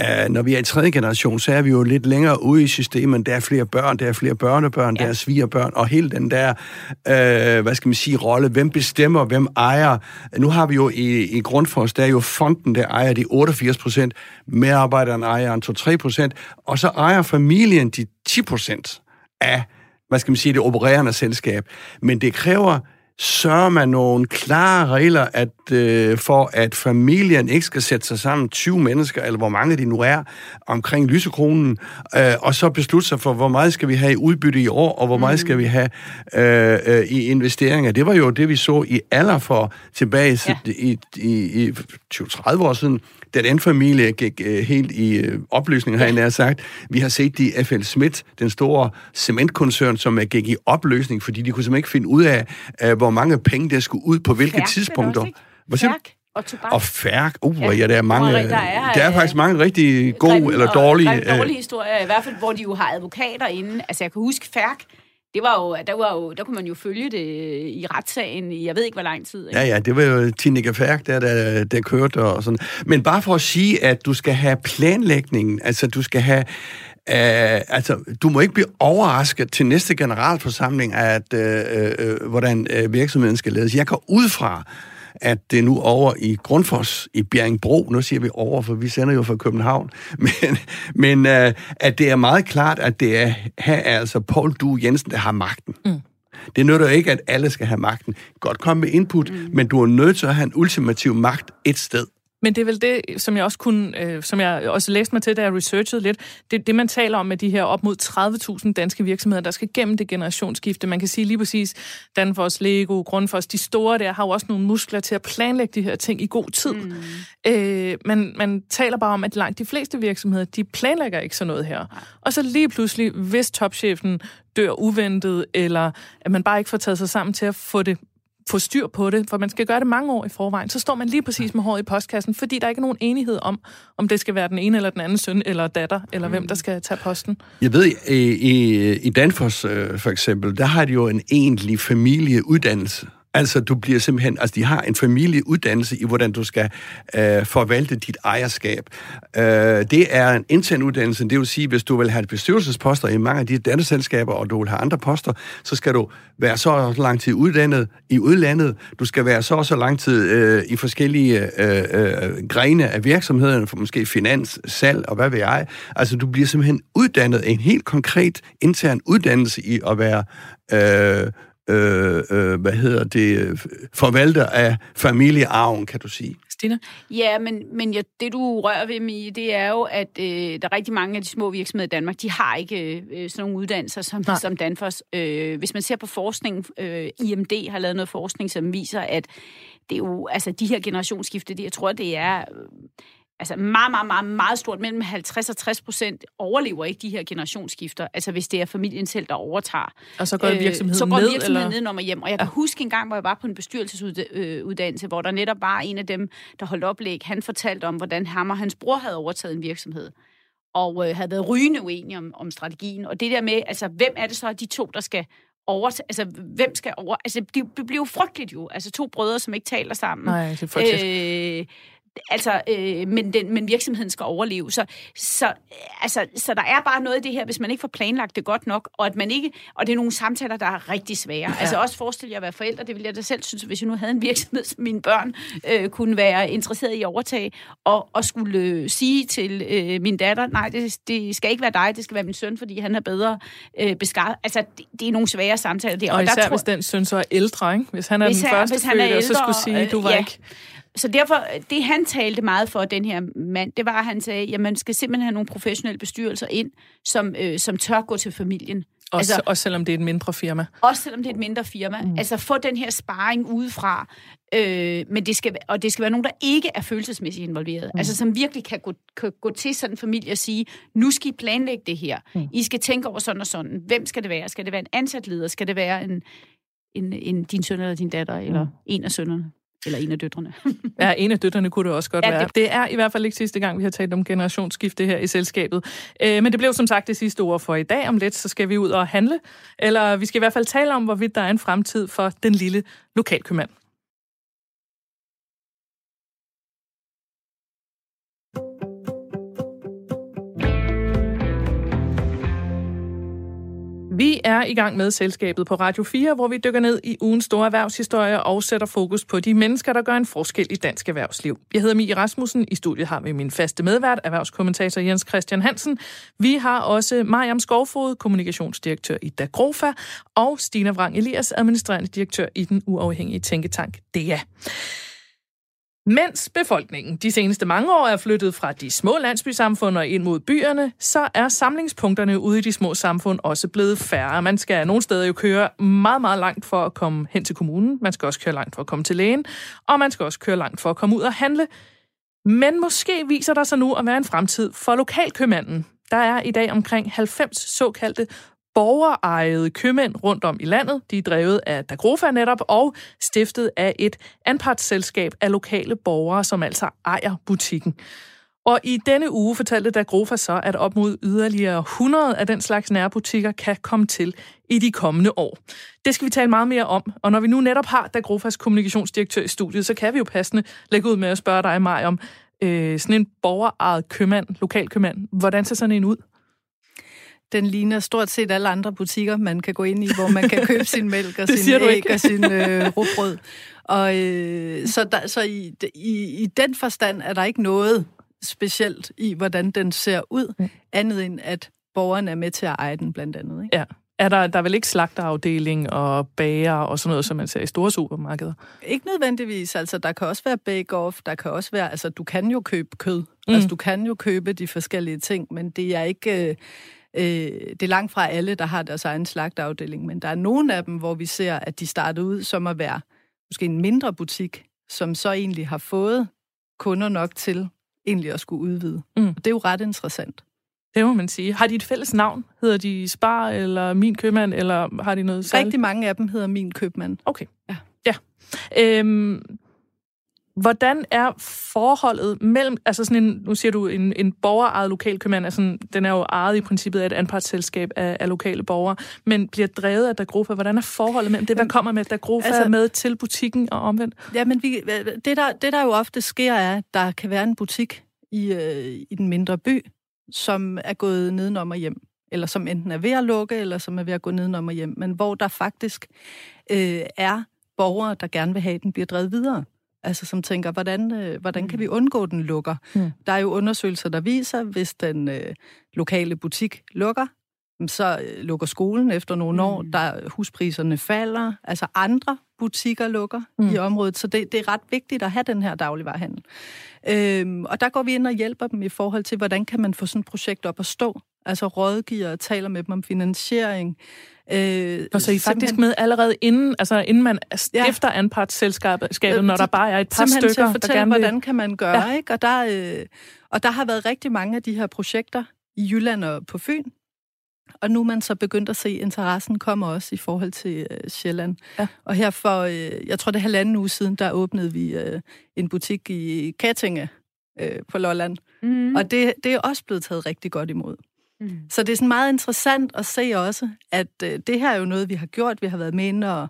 Uh, når vi er i tredje generation, så er vi jo lidt længere ude i systemet. Der er flere børn, der er flere børnebørn, ja. der er svigerbørn, og hele den der, uh, hvad skal man sige, rolle. Hvem bestemmer, hvem ejer? Nu har vi jo i, i Grundfors, der er jo fonden, der ejer de 88 procent, medarbejderen ejer en 2-3 procent, og så ejer familien de 10 procent af, hvad skal man sige, det opererende selskab. Men det kræver sørger man nogle klare regler at, øh, for, at familien ikke skal sætte sig sammen 20 mennesker, eller hvor mange de nu er, omkring lysekronen, øh, og så beslutte sig for, hvor meget skal vi have i udbytte i år, og hvor meget skal vi have øh, øh, i investeringer. Det var jo det, vi så i alder for tilbage ja. i, i, i 20-30 år siden, da den familie gik øh, helt i øh, opløsning, har jeg nær sagt. Vi har set de F.L. Schmidt, den store cementkoncern, som gik i opløsning, fordi de kunne simpelthen ikke finde ud af, øh, hvor mange penge der skulle ud på hvilke Færk, tidspunkter. Hvad siger og tobak. Og færk. Uh, ja. ja, der er mange... Der er, der er faktisk mange rigtig gode eller dårlige... Og, dårlige historier, i hvert fald, hvor de jo har advokater inde. Altså, jeg kan huske Færk, det var jo, der, var jo, der kunne man jo følge det i retssagen i jeg ved ikke hvor lang tid. Ikke? Ja, ja, det var jo Tineke Færk, der, der, der kørte og sådan. Men bare for at sige, at du skal have planlægningen, altså du skal have Uh, altså, du må ikke blive overrasket til næste generalforsamling, at uh, uh, hvordan uh, virksomheden skal ledes. Jeg går ud fra, at det nu over i Grundfos, i Bjerringbro, nu siger vi over, for vi sender jo fra København, men, men uh, at det er meget klart, at det er her er altså Paul Du Jensen, der har magten. Mm. Det nytter ikke, at alle skal have magten. Godt komme med input, mm. men du er nødt til at have en ultimativ magt et sted. Men det er vel det, som jeg også kunne, øh, som jeg også læste mig til, da jeg researchede lidt, det, det man taler om med de her op mod 30.000 danske virksomheder, der skal gennem det generationsskifte. Man kan sige lige præcis, Danfoss, Lego, Grundfos, de store der har jo også nogle muskler til at planlægge de her ting i god tid. Mm. Øh, man, man taler bare om, at langt de fleste virksomheder, de planlægger ikke sådan noget her. Og så lige pludselig, hvis topchefen dør uventet, eller at man bare ikke får taget sig sammen til at få det få styr på det, for man skal gøre det mange år i forvejen, så står man lige præcis med håret i postkassen, fordi der ikke er nogen enighed om, om det skal være den ene eller den anden søn eller datter, eller mm. hvem der skal tage posten. Jeg ved, i, i, i Danfoss øh, for eksempel, der har de jo en egentlig familieuddannelse. Altså, du bliver simpelthen... Altså, de har en familieuddannelse i, hvordan du skal øh, forvalte dit ejerskab. Øh, det er en intern uddannelse, det vil sige, hvis du vil have bestyrelsesposter i mange af de datterselskaber, og du vil have andre poster, så skal du være så lang tid uddannet i udlandet. Du skal være så så lang tid øh, i forskellige øh, øh, grene af virksomheden, for måske finans, salg og hvad ved jeg. Altså, du bliver simpelthen uddannet en helt konkret intern uddannelse i at være øh, øh, øh, hvad hedder det, forvalter af familiearven, kan du sige. Stina? Ja, men, men ja, det du rører ved mig, det er jo, at øh, der er rigtig mange af de små virksomheder i Danmark, de har ikke øh, sådan nogle uddannelser som, som Danfoss. Øh, hvis man ser på forskning, øh, IMD har lavet noget forskning, som viser, at det er jo, altså de her generationsskifte, det, jeg tror, det er altså meget, meget, meget, meget stort, mellem 50 og 60 procent overlever ikke de her generationsskifter, altså hvis det er familien selv, der overtager. Og så går virksomheden øh, så går ned, virksomheden ned, når man hjem. Og jeg kan ja. huske en gang, hvor jeg var på en bestyrelsesuddannelse, hvor der netop var en af dem, der holdt oplæg, han fortalte om, hvordan ham og hans bror havde overtaget en virksomhed og øh, havde været rygende uenige om, om strategien. Og det der med, altså, hvem er det så, de to, der skal over, altså, hvem skal over... Altså, det, det bliver jo frygteligt jo. Altså, to brødre, som ikke taler sammen. Nej, det er frygteligt. Øh, altså, øh, men, den, men virksomheden skal overleve. Så, så, altså, så der er bare noget i det her, hvis man ikke får planlagt det godt nok, og at man ikke, og det er nogle samtaler, der er rigtig svære. Ja. Altså også forestil jer at være forældre, det ville jeg da selv synes, hvis jeg nu havde en virksomhed, som mine børn øh, kunne være interesseret i at overtage, og, og skulle øh, sige til øh, min datter, nej, det, det skal ikke være dig, det skal være min søn, fordi han er bedre øh, beskaret. Altså, det, det er nogle svære samtaler. Der. Og, og især der tror, hvis den søn så er ældre, ikke? Hvis han er hvis den første hvis han er ældre, så skulle sige, du var ja. ikke så derfor, det han talte meget for, den her mand, det var, at han sagde, at man skal simpelthen have nogle professionelle bestyrelser ind, som, øh, som tør gå til familien. Også, altså, også selvom det er et mindre firma. Også selvom det er et mindre firma. Mm. Altså få den her sparring udefra, øh, men det skal, og det skal være nogen, der ikke er følelsesmæssigt involveret. Mm. Altså som virkelig kan gå, kan gå til sådan en familie og sige, nu skal I planlægge det her. Mm. I skal tænke over sådan og sådan. Hvem skal det være? Skal det være en ansat leder? Skal det være en, en, en din søn eller din datter? Eller mm. en af sønnerne? Eller en af døtrene. ja, en af døtrene kunne det også godt ja, være. Det... det er i hvert fald ikke sidste gang, vi har talt om generationsskifte her i selskabet. Øh, men det blev som sagt det sidste ord for i dag. Om lidt, så skal vi ud og handle. Eller vi skal i hvert fald tale om, hvorvidt der er en fremtid for den lille lokalkøbmand. Vi er i gang med selskabet på Radio 4, hvor vi dykker ned i ugens store erhvervshistorie og sætter fokus på de mennesker, der gør en forskel i dansk erhvervsliv. Jeg hedder Mie Rasmussen. I studiet har vi min faste medvært, erhvervskommentator Jens Christian Hansen. Vi har også Mariam Skovfod, kommunikationsdirektør i Dagrofa, og Stina Vrang Elias, administrerende direktør i den uafhængige tænketank DEA. Mens befolkningen de seneste mange år er flyttet fra de små landsbysamfund og ind mod byerne, så er samlingspunkterne ude i de små samfund også blevet færre. Man skal nogle steder jo køre meget, meget langt for at komme hen til kommunen. Man skal også køre langt for at komme til lægen, og man skal også køre langt for at komme ud og handle. Men måske viser der sig nu at være en fremtid for lokalkøbmanden. Der er i dag omkring 90 såkaldte borgerejede købmænd rundt om i landet. De er drevet af Dagrofa netop og stiftet af et anpartsselskab af lokale borgere, som altså ejer butikken. Og i denne uge fortalte Dagrofa så, at op mod yderligere 100 af den slags nærbutikker kan komme til i de kommende år. Det skal vi tale meget mere om, og når vi nu netop har Dagrofas kommunikationsdirektør i studiet, så kan vi jo passende lægge ud med at spørge dig, Maj, om øh, sådan en borgerejet købmand, lokal købmand. Hvordan ser sådan en ud? Den ligner stort set alle andre butikker, man kan gå ind i, hvor man kan købe sin mælk og sin æg ikke. og sin øh, råbrød. Og øh, så, der, så i, i, i den forstand er der ikke noget specielt i, hvordan den ser ud, mm. andet end at borgerne er med til at eje den blandt andet. Ikke? Ja. Er der, der er vel ikke slagterafdeling og bager og sådan noget, som man ser i store supermarkeder? Ikke nødvendigvis. Altså, der kan også være bake-off, der kan også være... Altså, du kan jo købe kød. Mm. Altså, du kan jo købe de forskellige ting, men det er ikke... Øh, Øh, det er langt fra alle, der har deres egen slagtafdeling, men der er nogle af dem, hvor vi ser, at de startede ud som at være måske en mindre butik, som så egentlig har fået kunder nok til egentlig at skulle udvide. Mm. Og det er jo ret interessant. Det må man sige. Har de et fælles navn? Hedder de Spar eller Min Købmand, eller har de noget særligt? Rigtig mange af dem hedder Min Købmand. Okay. Ja. ja. Øhm, Hvordan er forholdet mellem, altså sådan en, nu siger du, en, en borgerejet lokalkøbmand, altså den er jo ejet i princippet af et anpartsselskab af, af lokale borgere, men bliver drevet af Dagrofa. Hvordan er forholdet mellem det, der kommer med Dagrofa altså, med til butikken og omvendt? Ja, men vi, det, der, det der jo ofte sker er, at der kan være en butik i, øh, i den mindre by, som er gået nedenom og hjem eller som enten er ved at lukke, eller som er ved at gå nedenom og hjem, men hvor der faktisk øh, er borgere, der gerne vil have, at den bliver drevet videre. Altså som tænker, hvordan, øh, hvordan kan vi mm. undgå, at den lukker? Mm. Der er jo undersøgelser, der viser, hvis den øh, lokale butik lukker, så øh, lukker skolen efter nogle mm. år, der huspriserne falder, altså andre butikker lukker mm. i området, så det, det er ret vigtigt at have den her dagligvarerhandel. Øhm, og der går vi ind og hjælper dem i forhold til, hvordan kan man få sådan et projekt op at stå? Altså rådgiver og taler med dem om finansiering, Øh, og så er I faktisk med allerede inden, altså inden man stifter ja. anpartsselskabet, øh, når der bare er et par stykker, til at fortælle, der gerne vil... hvordan kan man gøre, ja. ikke? Og der, øh, og der har været rigtig mange af de her projekter i Jylland og på Fyn, og nu er man så begyndt at se, at interessen kommer også i forhold til øh, Sjælland. Ja. Og her for, øh, jeg tror det er halvanden uge siden, der åbnede vi øh, en butik i Kattinge øh, på Lolland. Mm. Og det, det er også blevet taget rigtig godt imod. Mm. Så det er sådan meget interessant at se også, at øh, det her er jo noget, vi har gjort. Vi har været med inde og,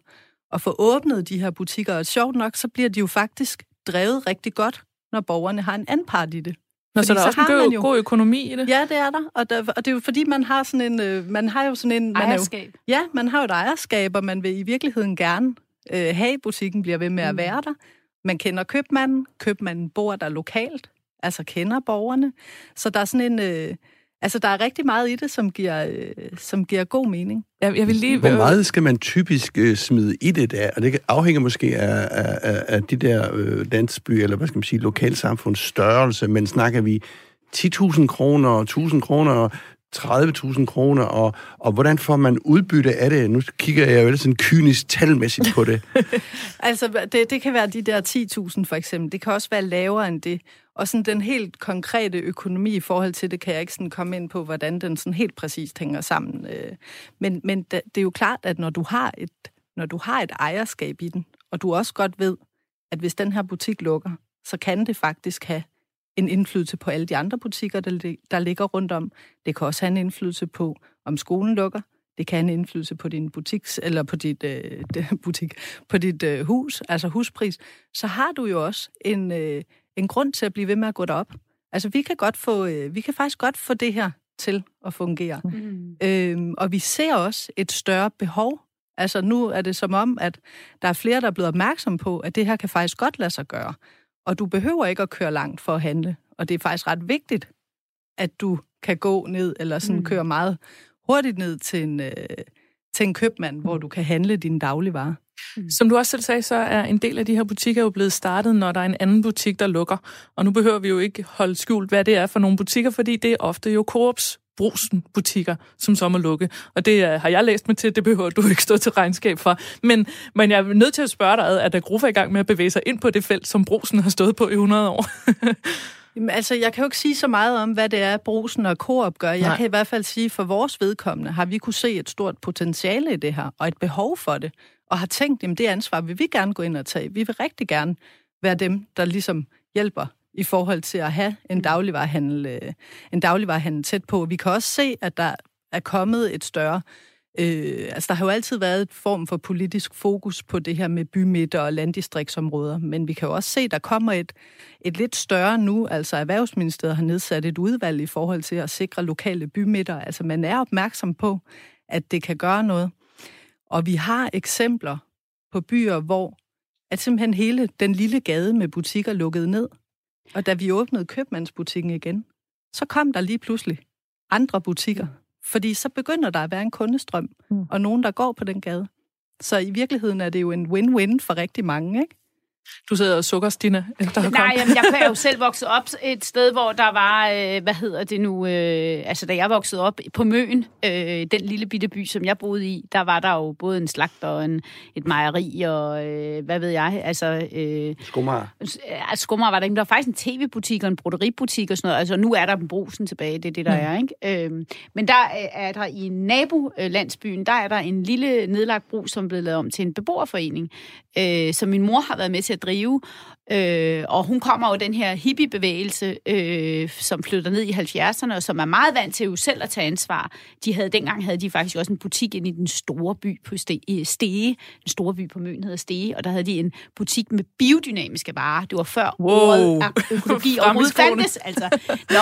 og få åbnet de her butikker, og sjovt nok, så bliver de jo faktisk drevet rigtig godt, når borgerne har en anden part i det. Nå, så der er også en god, jo, god økonomi i det? Ja, det er der. Og, der, og det er jo fordi, man har sådan en... Øh, man har jo sådan en... Ejerskab. Man jo, ja, man har jo et ejerskab, og man vil i virkeligheden gerne øh, have, butikken bliver ved med at mm. være der. Man kender købmanden. Købmanden bor der lokalt, altså kender borgerne. Så der er sådan en... Øh, Altså, der er rigtig meget i det, som giver, øh, som giver god mening. Jeg, jeg vil lige... Hvor meget skal man typisk øh, smide i det der? Og det afhænger måske af, af, af de der øh, landsby, eller hvad skal man sige, lokalsamfunds størrelse, men snakker vi 10.000 kroner, 1.000 kroner, 30.000 kroner, og, og hvordan får man udbytte af det? Nu kigger jeg jo sådan kynisk talmæssigt på det. altså, det, det kan være de der 10.000 for eksempel. Det kan også være lavere end det. Og sådan den helt konkrete økonomi i forhold til det, kan jeg ikke sådan komme ind på, hvordan den sådan helt præcist hænger sammen. Øh, men, men det er jo klart, at når du har et, når du har et ejerskab i den, og du også godt ved, at hvis den her butik lukker, så kan det faktisk have en indflydelse på alle de andre butikker, der, der ligger rundt om. Det kan også have en indflydelse på, om skolen lukker. Det kan have en indflydelse på din butiks, eller på dit, øh, butik, på dit øh, hus, altså huspris. Så har du jo også en, øh, en grund til at blive ved med at gå derop. Altså, vi kan, godt få, øh, vi kan faktisk godt få det her til at fungere. Mm. Øhm, og vi ser også et større behov. Altså, nu er det som om, at der er flere, der er blevet opmærksom på, at det her kan faktisk godt lade sig gøre. Og du behøver ikke at køre langt for at handle. Og det er faktisk ret vigtigt, at du kan gå ned, eller sådan mm. køre meget hurtigt ned til en, øh, til en købmand, hvor du kan handle dine dagligvarer. Mm. Som du også selv sagde, så er en del af de her butikker jo blevet startet, når der er en anden butik, der lukker. Og nu behøver vi jo ikke holde skjult, hvad det er for nogle butikker, fordi det er ofte jo Coops brusen butikker, som så må lukke. Og det uh, har jeg læst mig til, det behøver du ikke stå til regnskab for. Men, men jeg er nødt til at spørge dig, at der Grufa i gang med at bevæge sig ind på det felt, som brusen har stået på i 100 år? Jamen, altså, jeg kan jo ikke sige så meget om, hvad det er, brusen og Coop gør. Jeg Nej. kan i hvert fald sige, for vores vedkommende har vi kunne se et stort potentiale i det her, og et behov for det og har tænkt, at det ansvar vil vi gerne gå ind og tage. Vi vil rigtig gerne være dem, der ligesom hjælper i forhold til at have en dagligvarerhandel, øh, en dagligvarerhandel tæt på. Vi kan også se, at der er kommet et større Øh, altså, der har jo altid været et form for politisk fokus på det her med bymidter og landdistriktsområder, men vi kan jo også se, at der kommer et, et lidt større nu, altså Erhvervsministeriet har nedsat et udvalg i forhold til at sikre lokale bymidter. Altså, man er opmærksom på, at det kan gøre noget. Og vi har eksempler på byer, hvor at simpelthen hele den lille gade med butikker lukkede ned. Og da vi åbnede købmandsbutikken igen, så kom der lige pludselig andre butikker. Fordi så begynder der at være en kundestrøm, mm. og nogen, der går på den gade. Så i virkeligheden er det jo en win-win for rigtig mange, ikke? Du sidder og sukker, Stina. Nej, jamen, jeg er jo selv vokset op et sted, hvor der var, øh, hvad hedder det nu, øh, altså da jeg voksede op på Møn, øh, den lille bitte by, som jeg boede i, der var der jo både en slagter og en, et mejeri og øh, hvad ved jeg, altså... Øh, skummer. Altså, skummer var der ikke, der var faktisk en tv-butik og en brodeributik og sådan noget, altså nu er der en brusen tilbage, det er det, der mm. er, ikke? Øh, men der er der i nabolandsbyen, der er der en lille nedlagt brug, som er blevet lavet om til en beboerforening, øh, som min mor har været med til at drive. Øh, og hun kommer jo den her hippiebevægelse, øh, som flytter ned i 70'erne, og som er meget vant til jo selv at tage ansvar. De havde, dengang havde de faktisk også en butik ind i den store by på Stege. Den store by på Møn hedder Stege, og der havde de en butik med biodynamiske varer. Det var før wow. ordet økologi overhovedet fandtes. Altså. Nå,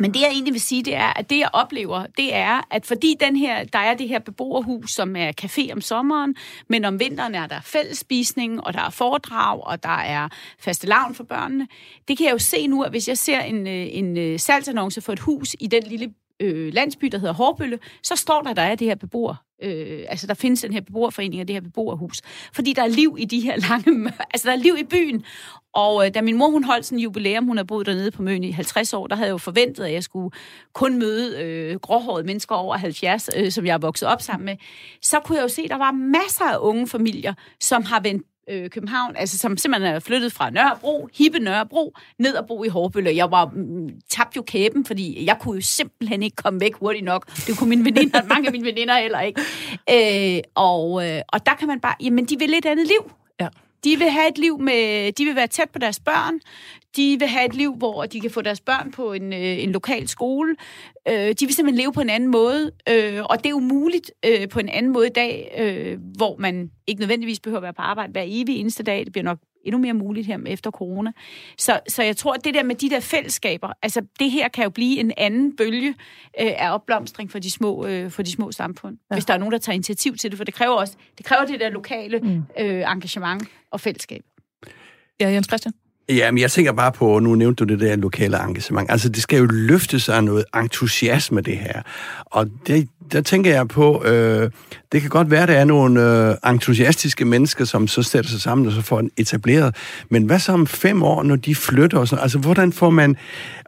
men det, jeg egentlig vil sige, det er, at det, jeg oplever, det er, at fordi den her, der er det her beboerhus, som er café om sommeren, men om vinteren er der fællesspisning, og der er foredrag, og der er faste lavn for børnene. Det kan jeg jo se nu, at hvis jeg ser en, øh, en øh, salgsannonce for et hus i den lille øh, landsby, der hedder Hårbølle, så står der, der er det her beboer. Øh, altså, der findes den her beboerforening og det her beboerhus. Fordi der er liv i de her lange... Altså, der er liv i byen. Og øh, da min mor hun holdt sådan en jubilæum, hun har boet dernede på Møn i 50 år, der havde jeg jo forventet, at jeg skulle kun møde øh, gråhårede mennesker over 70, øh, som jeg er vokset op sammen med. Så kunne jeg jo se, at der var masser af unge familier, som har vendt øh, København, altså som simpelthen er flyttet fra Nørrebro, hippe Nørrebro, ned og bo i Hårbølle. Jeg var mm, tabt jo kæben, fordi jeg kunne jo simpelthen ikke komme væk hurtigt nok. Det kunne mine veninder, mange af mine veninder heller ikke. Øh, og, øh, og der kan man bare, jamen de vil et andet liv. Ja. De vil have et liv med, de vil være tæt på deres børn. De vil have et liv, hvor de kan få deres børn på en, øh, en lokal skole. Øh, de vil simpelthen leve på en anden måde, øh, og det er jo muligt øh, på en anden måde i dag, øh, hvor man ikke nødvendigvis behøver at være på arbejde hver evig eneste dag. Det bliver nok endnu mere muligt her efter corona. Så, så jeg tror, at det der med de der fællesskaber, altså det her kan jo blive en anden bølge øh, af opblomstring for de små, øh, for de små samfund. Ja. Hvis der er nogen, der tager initiativ til det, for det kræver også det kræver det der lokale mm. øh, engagement og fællesskab. Ja, Jens Christian? Ja, men jeg tænker bare på, nu nævnte du det der lokale engagement. Altså, det skal jo løfte sig noget entusiasme, det her. Og det, der tænker jeg på, øh, det kan godt være, at der er nogle øh, entusiastiske mennesker, som så sætter sig sammen og så får den etableret. Men hvad så om fem år, når de flytter og sådan Altså, hvordan får man,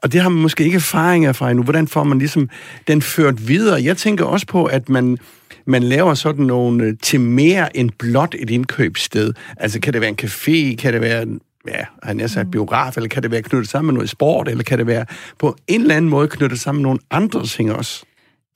og det har man måske ikke erfaringer fra endnu, hvordan får man ligesom den ført videre? Jeg tænker også på, at man, man laver sådan nogle øh, til mere end blot et indkøbssted. Altså, kan det være en café, kan det være ja, han er sagt biograf, eller kan det være knyttet sammen med noget sport, eller kan det være på en eller anden måde knyttet sammen med nogle andre ting også?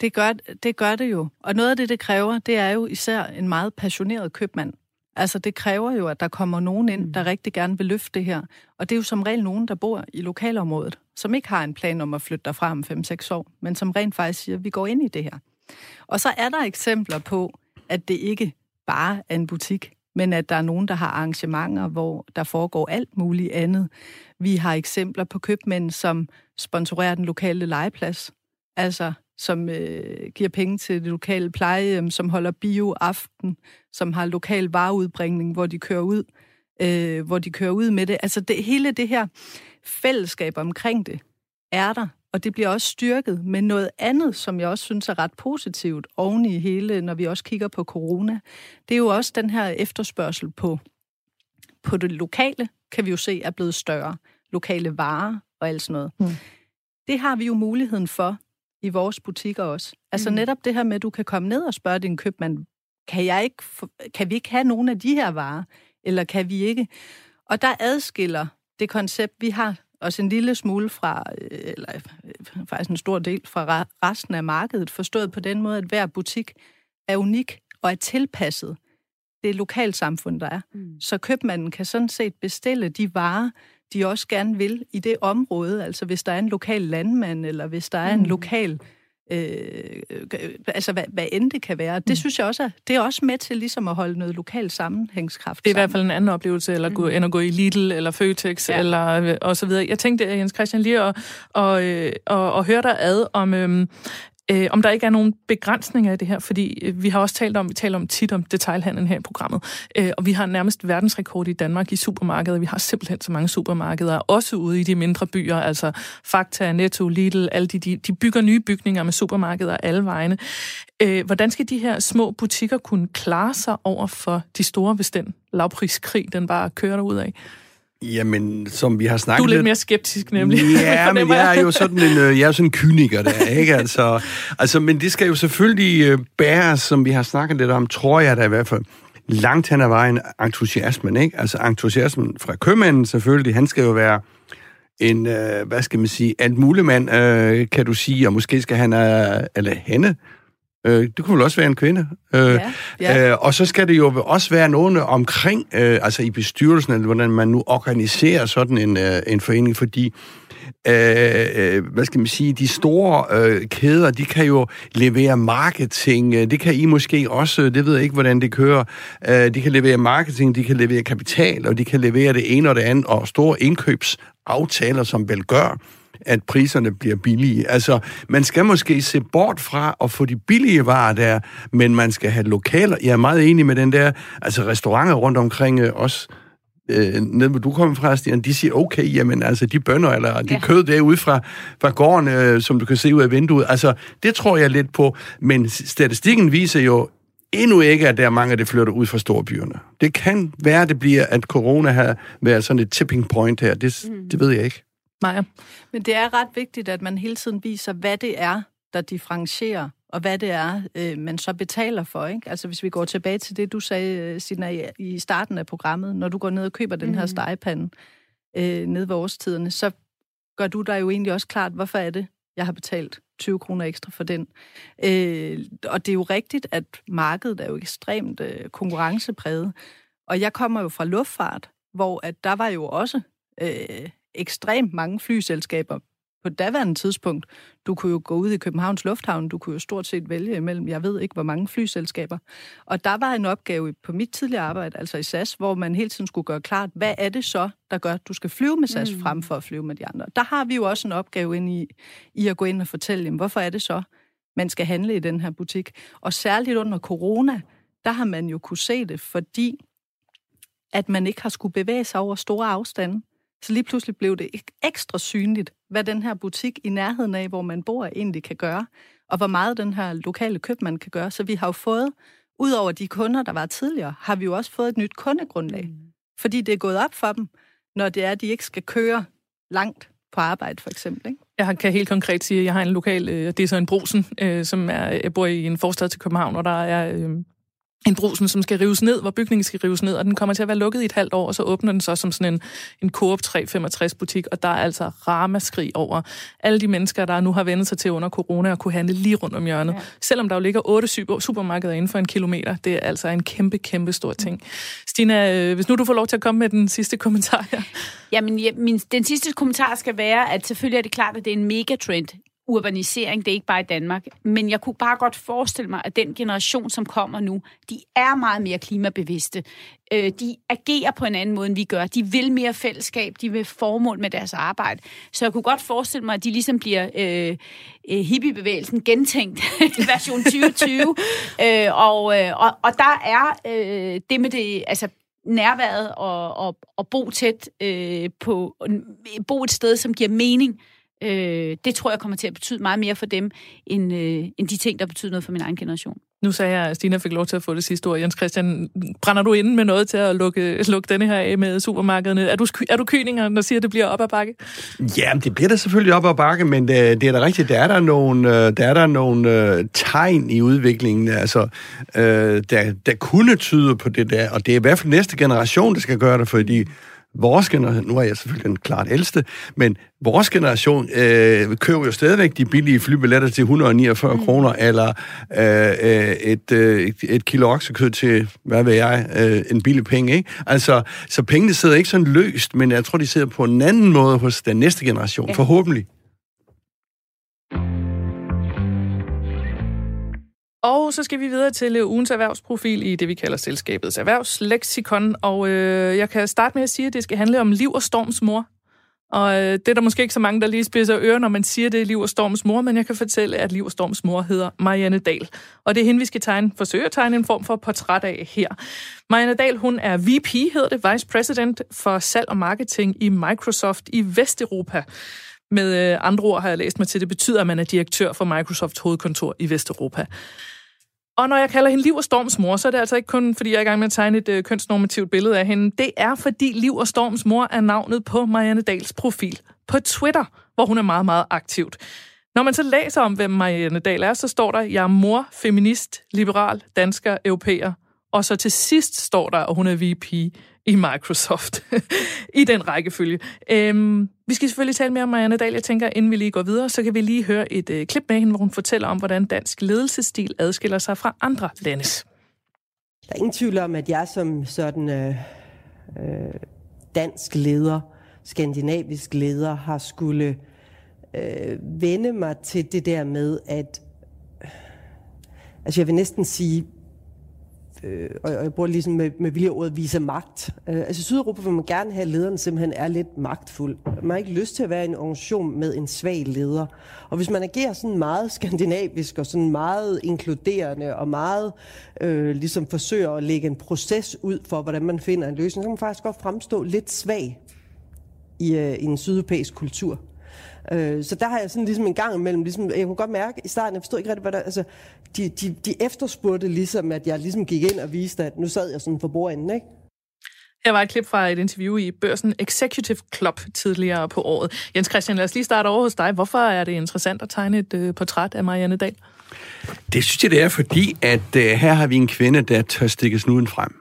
Det gør, det gør det jo. Og noget af det, det kræver, det er jo især en meget passioneret købmand. Altså, det kræver jo, at der kommer nogen ind, der rigtig gerne vil løfte det her. Og det er jo som regel nogen, der bor i lokalområdet, som ikke har en plan om at flytte derfra om 5-6 år, men som rent faktisk siger, at vi går ind i det her. Og så er der eksempler på, at det ikke bare er en butik, men at der er nogen, der har arrangementer, hvor der foregår alt muligt andet. Vi har eksempler på købmænd, som sponsorerer den lokale legeplads, altså som øh, giver penge til det lokale plejehjem, som holder bioaften, som har lokal vareudbringning, hvor de kører ud, øh, hvor de kører ud med det. Altså det, hele det her fællesskab omkring det er der, og det bliver også styrket med noget andet, som jeg også synes er ret positivt oven i hele, når vi også kigger på corona. Det er jo også den her efterspørgsel på, på det lokale, kan vi jo se, er blevet større. Lokale varer og alt sådan noget. Mm. Det har vi jo muligheden for i vores butikker også. Altså mm. netop det her med, at du kan komme ned og spørge din købmand, kan, jeg ikke, kan vi ikke have nogle af de her varer, eller kan vi ikke? Og der adskiller det koncept, vi har også en lille smule fra, øh, eller øh, faktisk en stor del fra resten af markedet, forstået på den måde, at hver butik er unik og er tilpasset det lokalsamfund, der er. Mm. Så købmanden kan sådan set bestille de varer, de også gerne vil i det område. Altså hvis der er en lokal landmand, eller hvis der er en mm. lokal Øh, altså hvad, hvad end det kan være. Det mm. synes jeg også er, det er også med til ligesom at holde noget lokal sammenhængskraft Det er sammen. i hvert fald en anden oplevelse, eller gå, mm. end at gå i Lidl eller Føtex, ja. eller øh, og så videre. Jeg tænkte, Jens Christian, lige at, og, øh, og, og høre dig ad om, øhm, øh, om der ikke er nogen begrænsninger i det her, fordi øh, vi har også talt om, vi taler om tit om detailhandlen her i programmet, øh, og vi har nærmest verdensrekord i Danmark i supermarkeder. Vi har simpelthen så mange supermarkeder, også ude i de mindre byer, altså Fakta, Netto, Lidl, alle de, de, de bygger nye bygninger med supermarkeder alle vegne. Øh, hvordan skal de her små butikker kunne klare sig over for de store, hvis den lavpriskrig, den bare kører ud af? Jamen, som vi har snakket... Du er lidt mere skeptisk, nemlig. Ja, men jeg er jo sådan en, øh, jeg er sådan en kyniker der, ikke? Altså, altså, men det skal jo selvfølgelig øh, bæres, som vi har snakket lidt om, tror jeg da i hvert fald langt hen ad vejen entusiasmen, ikke? Altså entusiasmen fra købmanden selvfølgelig, han skal jo være en, øh, hvad skal man sige, alt mulig mand, øh, kan du sige, og måske skal han, øh, eller hende, Øh, det kunne vel også være en kvinde. Øh, ja, ja. Øh, og så skal det jo også være nogen omkring, øh, altså i bestyrelsen, eller hvordan man nu organiserer sådan en, øh, en forening, fordi øh, øh, hvad skal man sige, de store øh, kæder, de kan jo levere marketing, det kan I måske også, det ved jeg ikke, hvordan det kører, øh, de kan levere marketing, de kan levere kapital, og de kan levere det ene og det andet, og store indkøbsaftaler, som vel gør, at priserne bliver billige. Altså, man skal måske se bort fra at få de billige varer der, men man skal have lokaler. Jeg er meget enig med den der, altså restauranter rundt omkring øh, os, øh, nede hvor du kommer fra, Stian, de siger, okay, jamen altså de bønder, eller de ja. kød derude fra, fra gården, øh, som du kan se ud af vinduet, altså det tror jeg lidt på, men statistikken viser jo endnu ikke, at der er mange, der flytter ud fra storbyerne. Det kan være, det bliver, at corona har været sådan et tipping point her, det, mm. det ved jeg ikke. Maja. Men det er ret vigtigt, at man hele tiden viser, hvad det er, der differencierer, og hvad det er, øh, man så betaler for. Ikke? Altså hvis vi går tilbage til det, du sagde, øh, Sina, i starten af programmet, når du går ned og køber den mm. her stegepande øh, ned ved årstiderne, så gør du dig jo egentlig også klart, hvorfor er det, jeg har betalt 20 kroner ekstra for den. Øh, og det er jo rigtigt, at markedet er jo ekstremt øh, konkurrencepræget. Og jeg kommer jo fra luftfart, hvor at der var jo også øh, ekstremt mange flyselskaber på daværende tidspunkt. Du kunne jo gå ud i Københavns Lufthavn, du kunne jo stort set vælge imellem, jeg ved ikke, hvor mange flyselskaber. Og der var en opgave på mit tidligere arbejde, altså i SAS, hvor man hele tiden skulle gøre klart, hvad er det så, der gør, at du skal flyve med SAS mm. frem for at flyve med de andre. Der har vi jo også en opgave ind i, i at gå ind og fortælle dem, hvorfor er det så, man skal handle i den her butik. Og særligt under corona, der har man jo kunne se det, fordi at man ikke har skulle bevæge sig over store afstande. Så lige pludselig blev det ekstra synligt, hvad den her butik i nærheden af, hvor man bor, egentlig kan gøre, og hvor meget den her lokale købmand kan gøre. Så vi har jo fået, ud over de kunder, der var tidligere, har vi jo også fået et nyt kundegrundlag. Mm. Fordi det er gået op for dem, når det er, at de ikke skal køre langt på arbejde, for eksempel. Ikke? Jeg kan helt konkret sige, at jeg har en lokal, øh, det er så en brusen, øh, som er, jeg bor i en forstad til København, og der er en brusen, som skal rives ned, hvor bygningen skal rives ned, og den kommer til at være lukket i et halvt år, og så åbner den så som sådan en, en Coop 365-butik, og der er altså ramaskrig over alle de mennesker, der nu har vendt sig til under corona og kunne handle lige rundt om hjørnet. Ja. Selvom der jo ligger otte supermarkeder inden for en kilometer, det er altså en kæmpe, kæmpe stor ting. Stina, øh, hvis nu du får lov til at komme med den sidste kommentar her. Jamen, ja, min, den sidste kommentar skal være, at selvfølgelig er det klart, at det er en megatrend urbanisering, det er ikke bare i Danmark, men jeg kunne bare godt forestille mig, at den generation, som kommer nu, de er meget mere klimabevidste. Øh, de agerer på en anden måde, end vi gør. De vil mere fællesskab, de vil formål med deres arbejde. Så jeg kunne godt forestille mig, at de ligesom bliver øh, øh hippiebevægelsen gentænkt version 2020. øh, og, øh, og, og der er øh, det med det, altså nærværet og, og, og bo tæt øh, på, bo et sted, som giver mening, Øh, det tror jeg kommer til at betyde meget mere for dem, end, øh, end de ting, der betyder noget for min egen generation. Nu sagde jeg, at Stina fik lov til at få det sidste ord. Jens Christian, brænder du inde med noget til at lukke, lukke denne her af med supermarkederne? Er du, er du kyninger, når siger, at det bliver op ad bakke? Ja, det bliver da selvfølgelig op ad bakke, men det, det er da rigtigt. Der er der nogle, øh, der er der nogle uh, tegn i udviklingen, altså, der, der kunne tyde på det der, og det er i hvert fald næste generation, der skal gøre det, fordi vores generation, nu er jeg selvfølgelig den klart ældste, men vores generation øh, køber jo stadigvæk de billige flybilletter til 149 mm. kroner, eller øh, øh, et, øh, et kilo oksekød til, hvad ved jeg, øh, en billig penge, ikke? Altså, så pengene sidder ikke sådan løst, men jeg tror, de sidder på en anden måde hos den næste generation, ja. forhåbentlig. Og så skal vi videre til ugens erhvervsprofil i det, vi kalder selskabets erhvervsleksikon. Og øh, jeg kan starte med at sige, at det skal handle om Liv og Storms mor. Og øh, det er der måske ikke så mange, der lige spidser ører, når man siger, det er Liv og Storms mor, men jeg kan fortælle, at Liv og Storms mor hedder Marianne Dahl. Og det er hende, vi skal tegne, forsøge at tegne en form for portræt af her. Marianne Dahl, hun er VP, hedder det, Vice President for salg og marketing i Microsoft i Vesteuropa. Med øh, andre ord har jeg læst mig til, det betyder, at man er direktør for Microsofts hovedkontor i Vesteuropa. Og når jeg kalder hende Liv og Storms mor, så er det altså ikke kun, fordi jeg er i gang med at tegne et øh, kønsnormativt billede af hende. Det er, fordi Liv og Storms mor er navnet på Marianne Dals profil på Twitter, hvor hun er meget, meget aktivt. Når man så læser om, hvem Marianne Dahl er, så står der, jeg er mor, feminist, liberal, dansker, europæer. Og så til sidst står der, at hun er VP i Microsoft i den rækkefølge. Øhm, vi skal selvfølgelig tale mere om Marianne Dahl. Jeg tænker, inden vi lige går videre, så kan vi lige høre et øh, klip med hende, hvor hun fortæller om, hvordan dansk ledelsesstil adskiller sig fra andre landes. Der er ingen tvivl om, at jeg som sådan øh, øh, dansk leder, skandinavisk leder, har skulle øh, vende mig til det der med, at øh, altså jeg vil næsten sige, øh, og jeg bruger ligesom med, med vilje ordet vise magt. Øh, altså i Sydeuropa vil man gerne have, at lederen simpelthen er lidt magtfuld. Man har ikke lyst til at være i en organisation med en svag leder. Og hvis man agerer sådan meget skandinavisk og sådan meget inkluderende og meget øh, ligesom forsøger at lægge en proces ud for, hvordan man finder en løsning, så kan man faktisk godt fremstå lidt svag i, øh, i en sydeuropæisk kultur. Øh, så der har jeg sådan ligesom en gang imellem, ligesom, jeg kunne godt mærke i starten, jeg forstod ikke rigtig, hvad der, altså, de, de, de efterspurgte ligesom, at jeg ligesom gik ind og viste, at nu sad jeg sådan for bordenden, ikke? Her var et klip fra et interview i Børsen Executive Club tidligere på året. Jens Christian, lad os lige starte over hos dig. Hvorfor er det interessant at tegne et uh, portræt af Marianne Dahl? Det synes jeg, det er, fordi at uh, her har vi en kvinde, der tør stikke snuden frem.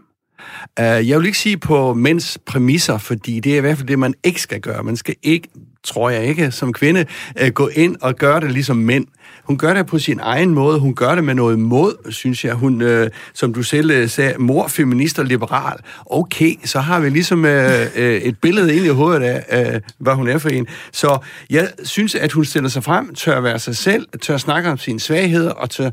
Uh, jeg vil ikke sige på mænds præmisser, fordi det er i hvert fald det, man ikke skal gøre. Man skal ikke tror jeg ikke, som kvinde, uh, gå ind og gøre det ligesom mænd. Hun gør det på sin egen måde. Hun gør det med noget mod, synes jeg. Hun, øh, som du selv øh, sagde, mor, feminist og liberal. Okay, så har vi ligesom øh, øh, et billede ind i hovedet af, øh, hvad hun er for en. Så jeg synes, at hun stiller sig frem, tør være sig selv, tør snakke om sine svagheder, og tør,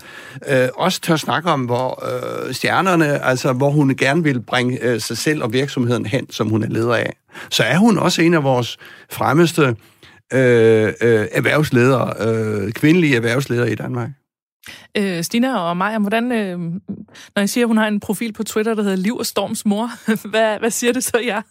øh, også tør snakke om, hvor øh, stjernerne, altså hvor hun gerne vil bringe øh, sig selv og virksomheden hen, som hun er leder af. Så er hun også en af vores fremmeste øh, øh, erhvervsledere, øh, kvindelige erhvervsledere i Danmark. Øh, Stina og Maja, hvordan, øh, når jeg siger, at hun har en profil på Twitter, der hedder Liv og Storms mor, hvad, hvad siger det så jer? Ja?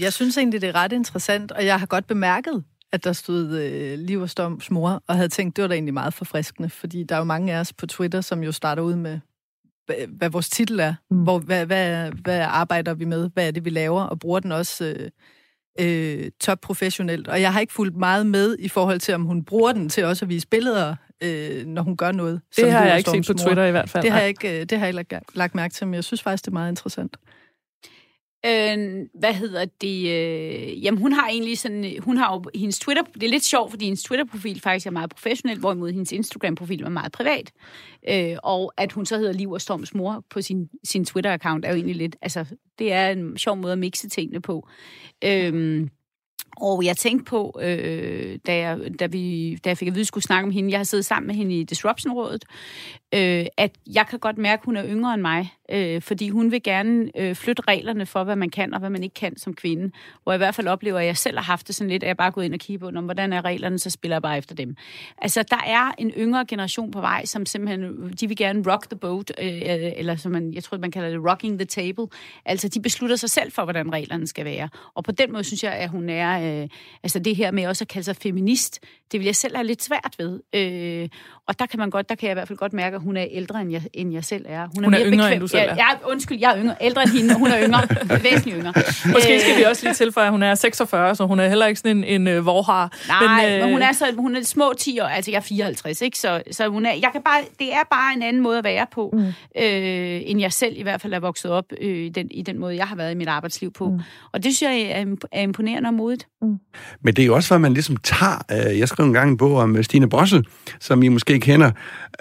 Jeg synes egentlig, det er ret interessant, og jeg har godt bemærket, at der stod øh, Liv og Storms mor, og havde tænkt, det var da egentlig meget forfriskende, fordi der er jo mange af os på Twitter, som jo starter ud med, hvad, hvad vores titel er, mm. hvor, hvad, hvad, hvad arbejder vi med, hvad er det, vi laver, og bruger den også øh, øh, top professionelt. Og jeg har ikke fulgt meget med i forhold til, om hun bruger den til også at vise billeder øh, når hun gør noget. Det har jeg ikke set på. Twitter i hvert fald. Det har jeg ikke, øh, det har jeg ikke lagt- lagt mærke til, men jeg synes faktisk, det er meget interessant. Øh, hvad hedder det? Øh, jamen, hun har egentlig sådan... Hun har jo hendes Twitter... Det er lidt sjovt, fordi hendes Twitter-profil faktisk er meget professionel, hvorimod hendes Instagram-profil er meget privat. Øh, og at hun så hedder Liv og Storms mor på sin, sin Twitter-account er jo egentlig lidt... Altså, det er en sjov måde at mixe tingene på. Øh, og jeg tænkte på, øh, da, jeg, da, vi, da jeg fik at vide, at skulle snakke om hende, jeg har siddet sammen med hende i Disruption-rådet, øh, at jeg kan godt mærke, at hun er yngre end mig, øh, fordi hun vil gerne øh, flytte reglerne for, hvad man kan og hvad man ikke kan som kvinde. Hvor jeg i hvert fald oplever, at jeg selv har haft det sådan lidt, at jeg bare er gået ind og kigger på, "Nå, hvordan er reglerne, så spiller jeg bare efter dem. Altså, der er en yngre generation på vej, som simpelthen, de vil gerne rock the boat, øh, øh, eller som man, jeg tror, man kalder det rocking the table. Altså, de beslutter sig selv for, hvordan reglerne skal være. Og på den måde synes jeg, at hun er, øh, altså det her med også at kalde sig feminist, det vil jeg selv have lidt svært ved. Øh, og der kan man godt, der kan jeg i hvert fald godt mærke, at hun er ældre, end jeg, end jeg selv er. Hun er mere yngre, end du selv er. Jeg, undskyld, jeg er yngre, ældre end hende, og hun er yngre, væsentligt yngre. Måske skal Øh, vi også lige tilføje, at hun er 46, så hun er heller ikke sådan en, en øh, vorhar. Nej, men, øh, men hun er så hun er små 10 år, altså jeg er 54, ikke? Så, så hun er, jeg kan bare, det er bare en anden måde at være på, mm. øh, end jeg selv i hvert fald er vokset op øh, i, den, i den måde, jeg har været i mit arbejdsliv på. Mm. Og det synes jeg er, er imponerende og modigt. Mm. Men det er jo også, hvad man ligesom tager. Jeg skrev en gang en bog om øh, Stine Brossel, som I måske kender.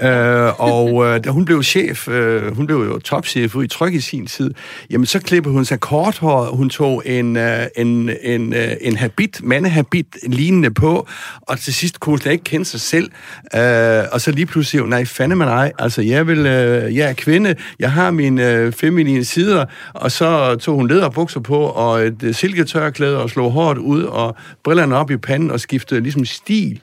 Øh, og øh, da hun blev chef, hun blev jo topchef ude i Tryk i sin tid, jamen så klippede hun sig kort hår, hun tog en, en, en, en habit, mandehabit lignende på, og til sidst kunne hun slet ikke kende sig selv. Og så lige pludselig, jo, nej, fandme med dig, altså jeg, vil, jeg er kvinde, jeg har mine feminine sider, og så tog hun lederbukser på, og et silketørklæde, og slog håret ud, og brillerne op i panden, og skiftede ligesom stil,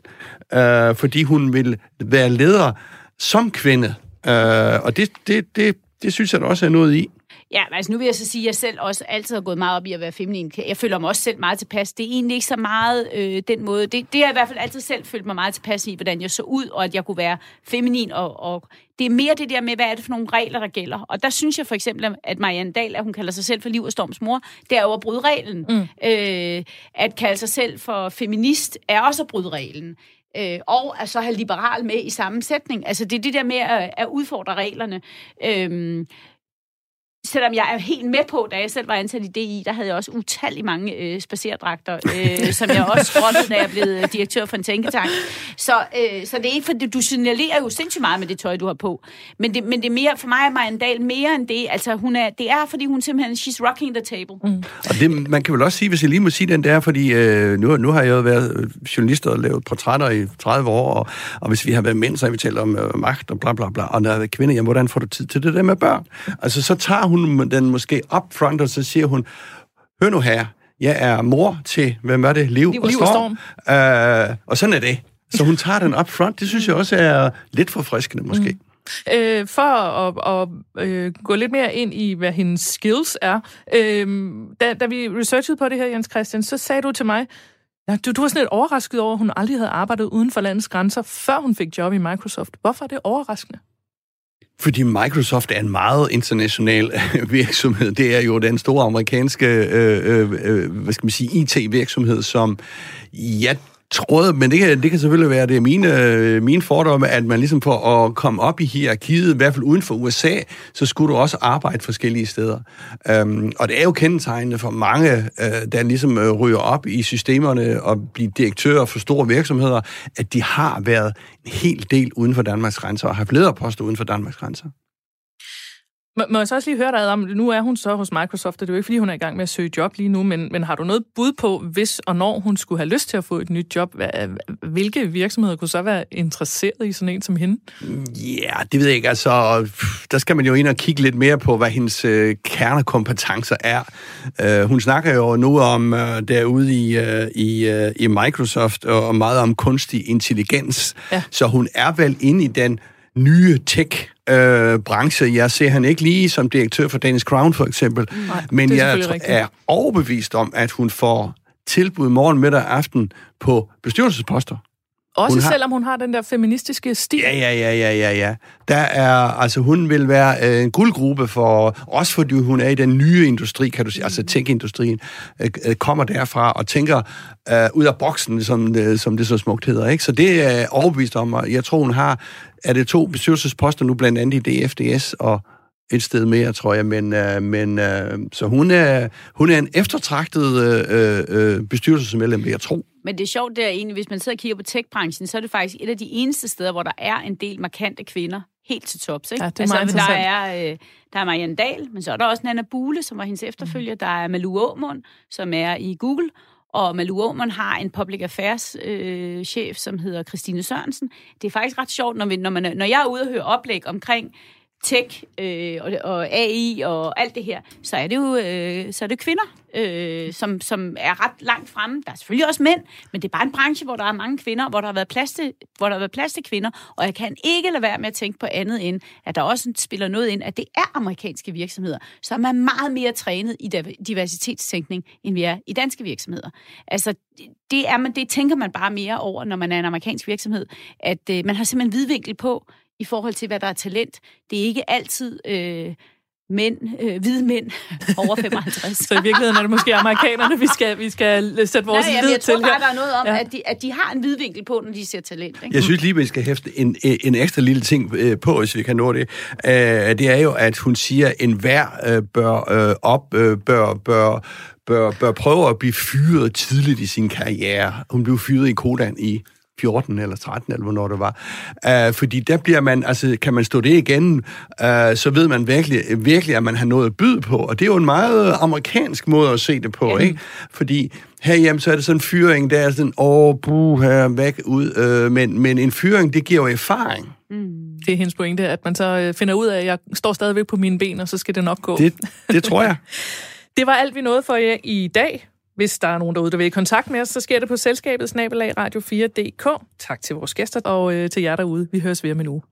øh, fordi hun ville være leder som kvinde. Øh, og det, det, det, det synes jeg der også er noget i. Ja, altså nu vil jeg så sige, at jeg selv også altid har gået meget op i at være feminin. Jeg føler mig også selv meget tilpas. Det er egentlig ikke så meget øh, den måde. Det, det har jeg i hvert fald altid selv følt mig meget tilpas i, hvordan jeg så ud, og at jeg kunne være feminin. Og, og det er mere det der med, hvad er det for nogle regler, der gælder. Og der synes jeg for eksempel, at Marianne Dahl, at hun kalder sig selv for Liv og Storms mor, det er jo at bryde reglen. Mm. Øh, at kalde sig selv for feminist er også at bryde reglen. Øh, og at så have liberal med i samme sætning. Altså det er det der med at, at udfordre reglerne. Øh, selvom jeg er helt med på, da jeg selv var ansat i DI, der havde jeg også utallige mange øh, spacerdragter, øh, som jeg også skrottede, da jeg blev øh, direktør for en tænketank. Så, øh, så det er ikke, fordi du signalerer jo sindssygt meget med det tøj, du har på. Men det, men det er mere, for mig er Marianne Dahl mere end det. Altså, hun er, det er, fordi hun simpelthen, she's rocking the table. Mm. Og det, man kan vel også sige, hvis jeg lige må sige den der, fordi øh, nu, nu har jeg jo været øh, journalist og lavet portrætter i 30 år, og, og hvis vi har været mænd, så har vi talt om øh, magt og bla bla bla, og når jeg er kvinder, jamen, hvordan får du tid til det der med børn? Altså, så tager hun den måske up front, og så siger hun, hør nu her, jeg er mor til, hvem er det, Liv, Liv og og Storm, øh, og sådan er det. Så hun tager den up front, det synes jeg også er lidt forfriskende måske. Mm. Øh, for at, at øh, gå lidt mere ind i, hvad hendes skills er. Øh, da, da vi researchede på det her, Jens Christian, så sagde du til mig, ja, du, du var sådan lidt overrasket over, at hun aldrig havde arbejdet uden for landets grænser, før hun fik job i Microsoft. Hvorfor er det overraskende? Fordi Microsoft er en meget international øh, virksomhed. Det er jo den store amerikanske øh, øh, øh hvad skal man sige, IT-virksomhed, som ja, tror, men det kan, det kan selvfølgelig være, det er mine, øh, mine fordomme, at man ligesom for at komme op i hierarkiet, i hvert fald uden for USA, så skulle du også arbejde forskellige steder. Um, og det er jo kendetegnende for mange, uh, der ligesom uh, ryger op i systemerne og bliver direktører for store virksomheder, at de har været en hel del uden for Danmarks grænser og har haft lederposter uden for Danmarks grænser. Må, må jeg så også lige høre dig om, nu er hun så hos Microsoft, og det er jo ikke, fordi hun er i gang med at søge job lige nu, men, men har du noget bud på, hvis og når hun skulle have lyst til at få et nyt job, hvilke virksomheder kunne så være interesseret i sådan en som hende? Ja, det ved jeg ikke. Altså, der skal man jo ind og kigge lidt mere på, hvad hendes øh, kernekompetencer er. Uh, hun snakker jo nu om uh, derude i, uh, i, uh, i Microsoft, og meget om kunstig intelligens. Ja. Så hun er vel inde i den nye tech øh, branche. Jeg ser han ikke lige som direktør for Danish Crown, for eksempel. Nej, Men er jeg rigtigt. er overbevist om, at hun får tilbud morgen, middag og aften på bestyrelsesposter. Også Hun har- selvom hun har den der feministiske stil. Ja, ja, ja, ja, ja, ja. Der er, altså hun vil være øh, en guldgruppe for, også fordi hun er i den nye industri, kan du sige, altså tech-industrien, øh, øh, kommer derfra og tænker øh, ud af boksen, som, øh, som det så smukt hedder, ikke? Så det er overbevist om, og jeg tror, hun har, er det to bestyrelsesposter nu, blandt andet i DFDS, og et sted mere, tror jeg, men, øh, men øh, så hun er, hun er en eftertragtet øh, øh, bestyrelsesmedlem, vil jeg tro. Men det er sjovt, det er egentlig, hvis man sidder og kigger på tech-branchen, så er det faktisk et af de eneste steder, hvor der er en del markante kvinder helt til tops. Ikke? Ja, det er altså, der er, øh, der er Marianne Dahl, men så er der også Nana Bule, som var hendes efterfølger. Der er Malou Aumund, som er i Google. Og Malou Aumund har en public affairs øh, chef, som hedder Christine Sørensen. Det er faktisk ret sjovt, når, vi, når, man, når jeg er ude og høre oplæg omkring tech øh, og, og AI og alt det her, så er det jo øh, så er det kvinder, øh, som, som er ret langt fremme. Der er selvfølgelig også mænd, men det er bare en branche, hvor der er mange kvinder, hvor der har været plads til, hvor der har været plads til kvinder, og jeg kan ikke lade være med at tænke på andet end, at der også spiller noget ind, at det er amerikanske virksomheder, som er meget mere trænet i diversitetstænkning, end vi er i danske virksomheder. Altså, det, er man, det tænker man bare mere over, når man er en amerikansk virksomhed, at øh, man har simpelthen vidvinkel på, i forhold til, hvad der er talent. Det er ikke altid øh, mænd, øh, hvide mænd over 55. Så i virkeligheden er det måske amerikanerne, vi skal, vi skal sætte vores Nej, lid jeg tror til bare, der er noget om, Ja. at, de, at de har en vidvinkel på, når de ser talent. Ikke? Jeg synes lige, vi skal hæfte en, en ekstra lille ting øh, på, hvis vi kan nå det. Øh, det er jo, at hun siger, at enhver øh, bør, øh, op, øh, bør, bør, bør, bør prøve at blive fyret tidligt i sin karriere. Hun blev fyret i Kodan i 14 eller 13, eller hvornår det var. Uh, fordi der bliver man, altså kan man stå det igen, uh, så ved man virkelig, virkelig, at man har noget at byde på. Og det er jo en meget amerikansk måde at se det på, ja. ikke? Fordi herhjemme, så er det sådan en fyring, der er sådan, åh, buh, her, væk ud. Uh, men, men en fyring, det giver jo erfaring. Det er hendes pointe, at man så øh, finder ud af, at jeg står stadigvæk på mine ben, og så skal det nok gå. Det, det tror jeg. Det var alt, vi nåede for jer i dag. Hvis der er nogen derude, der vil i kontakt med os, så sker det på selskabet snabelag radio4.dk. Tak til vores gæster og øh, til jer derude. Vi høres ved om en uge.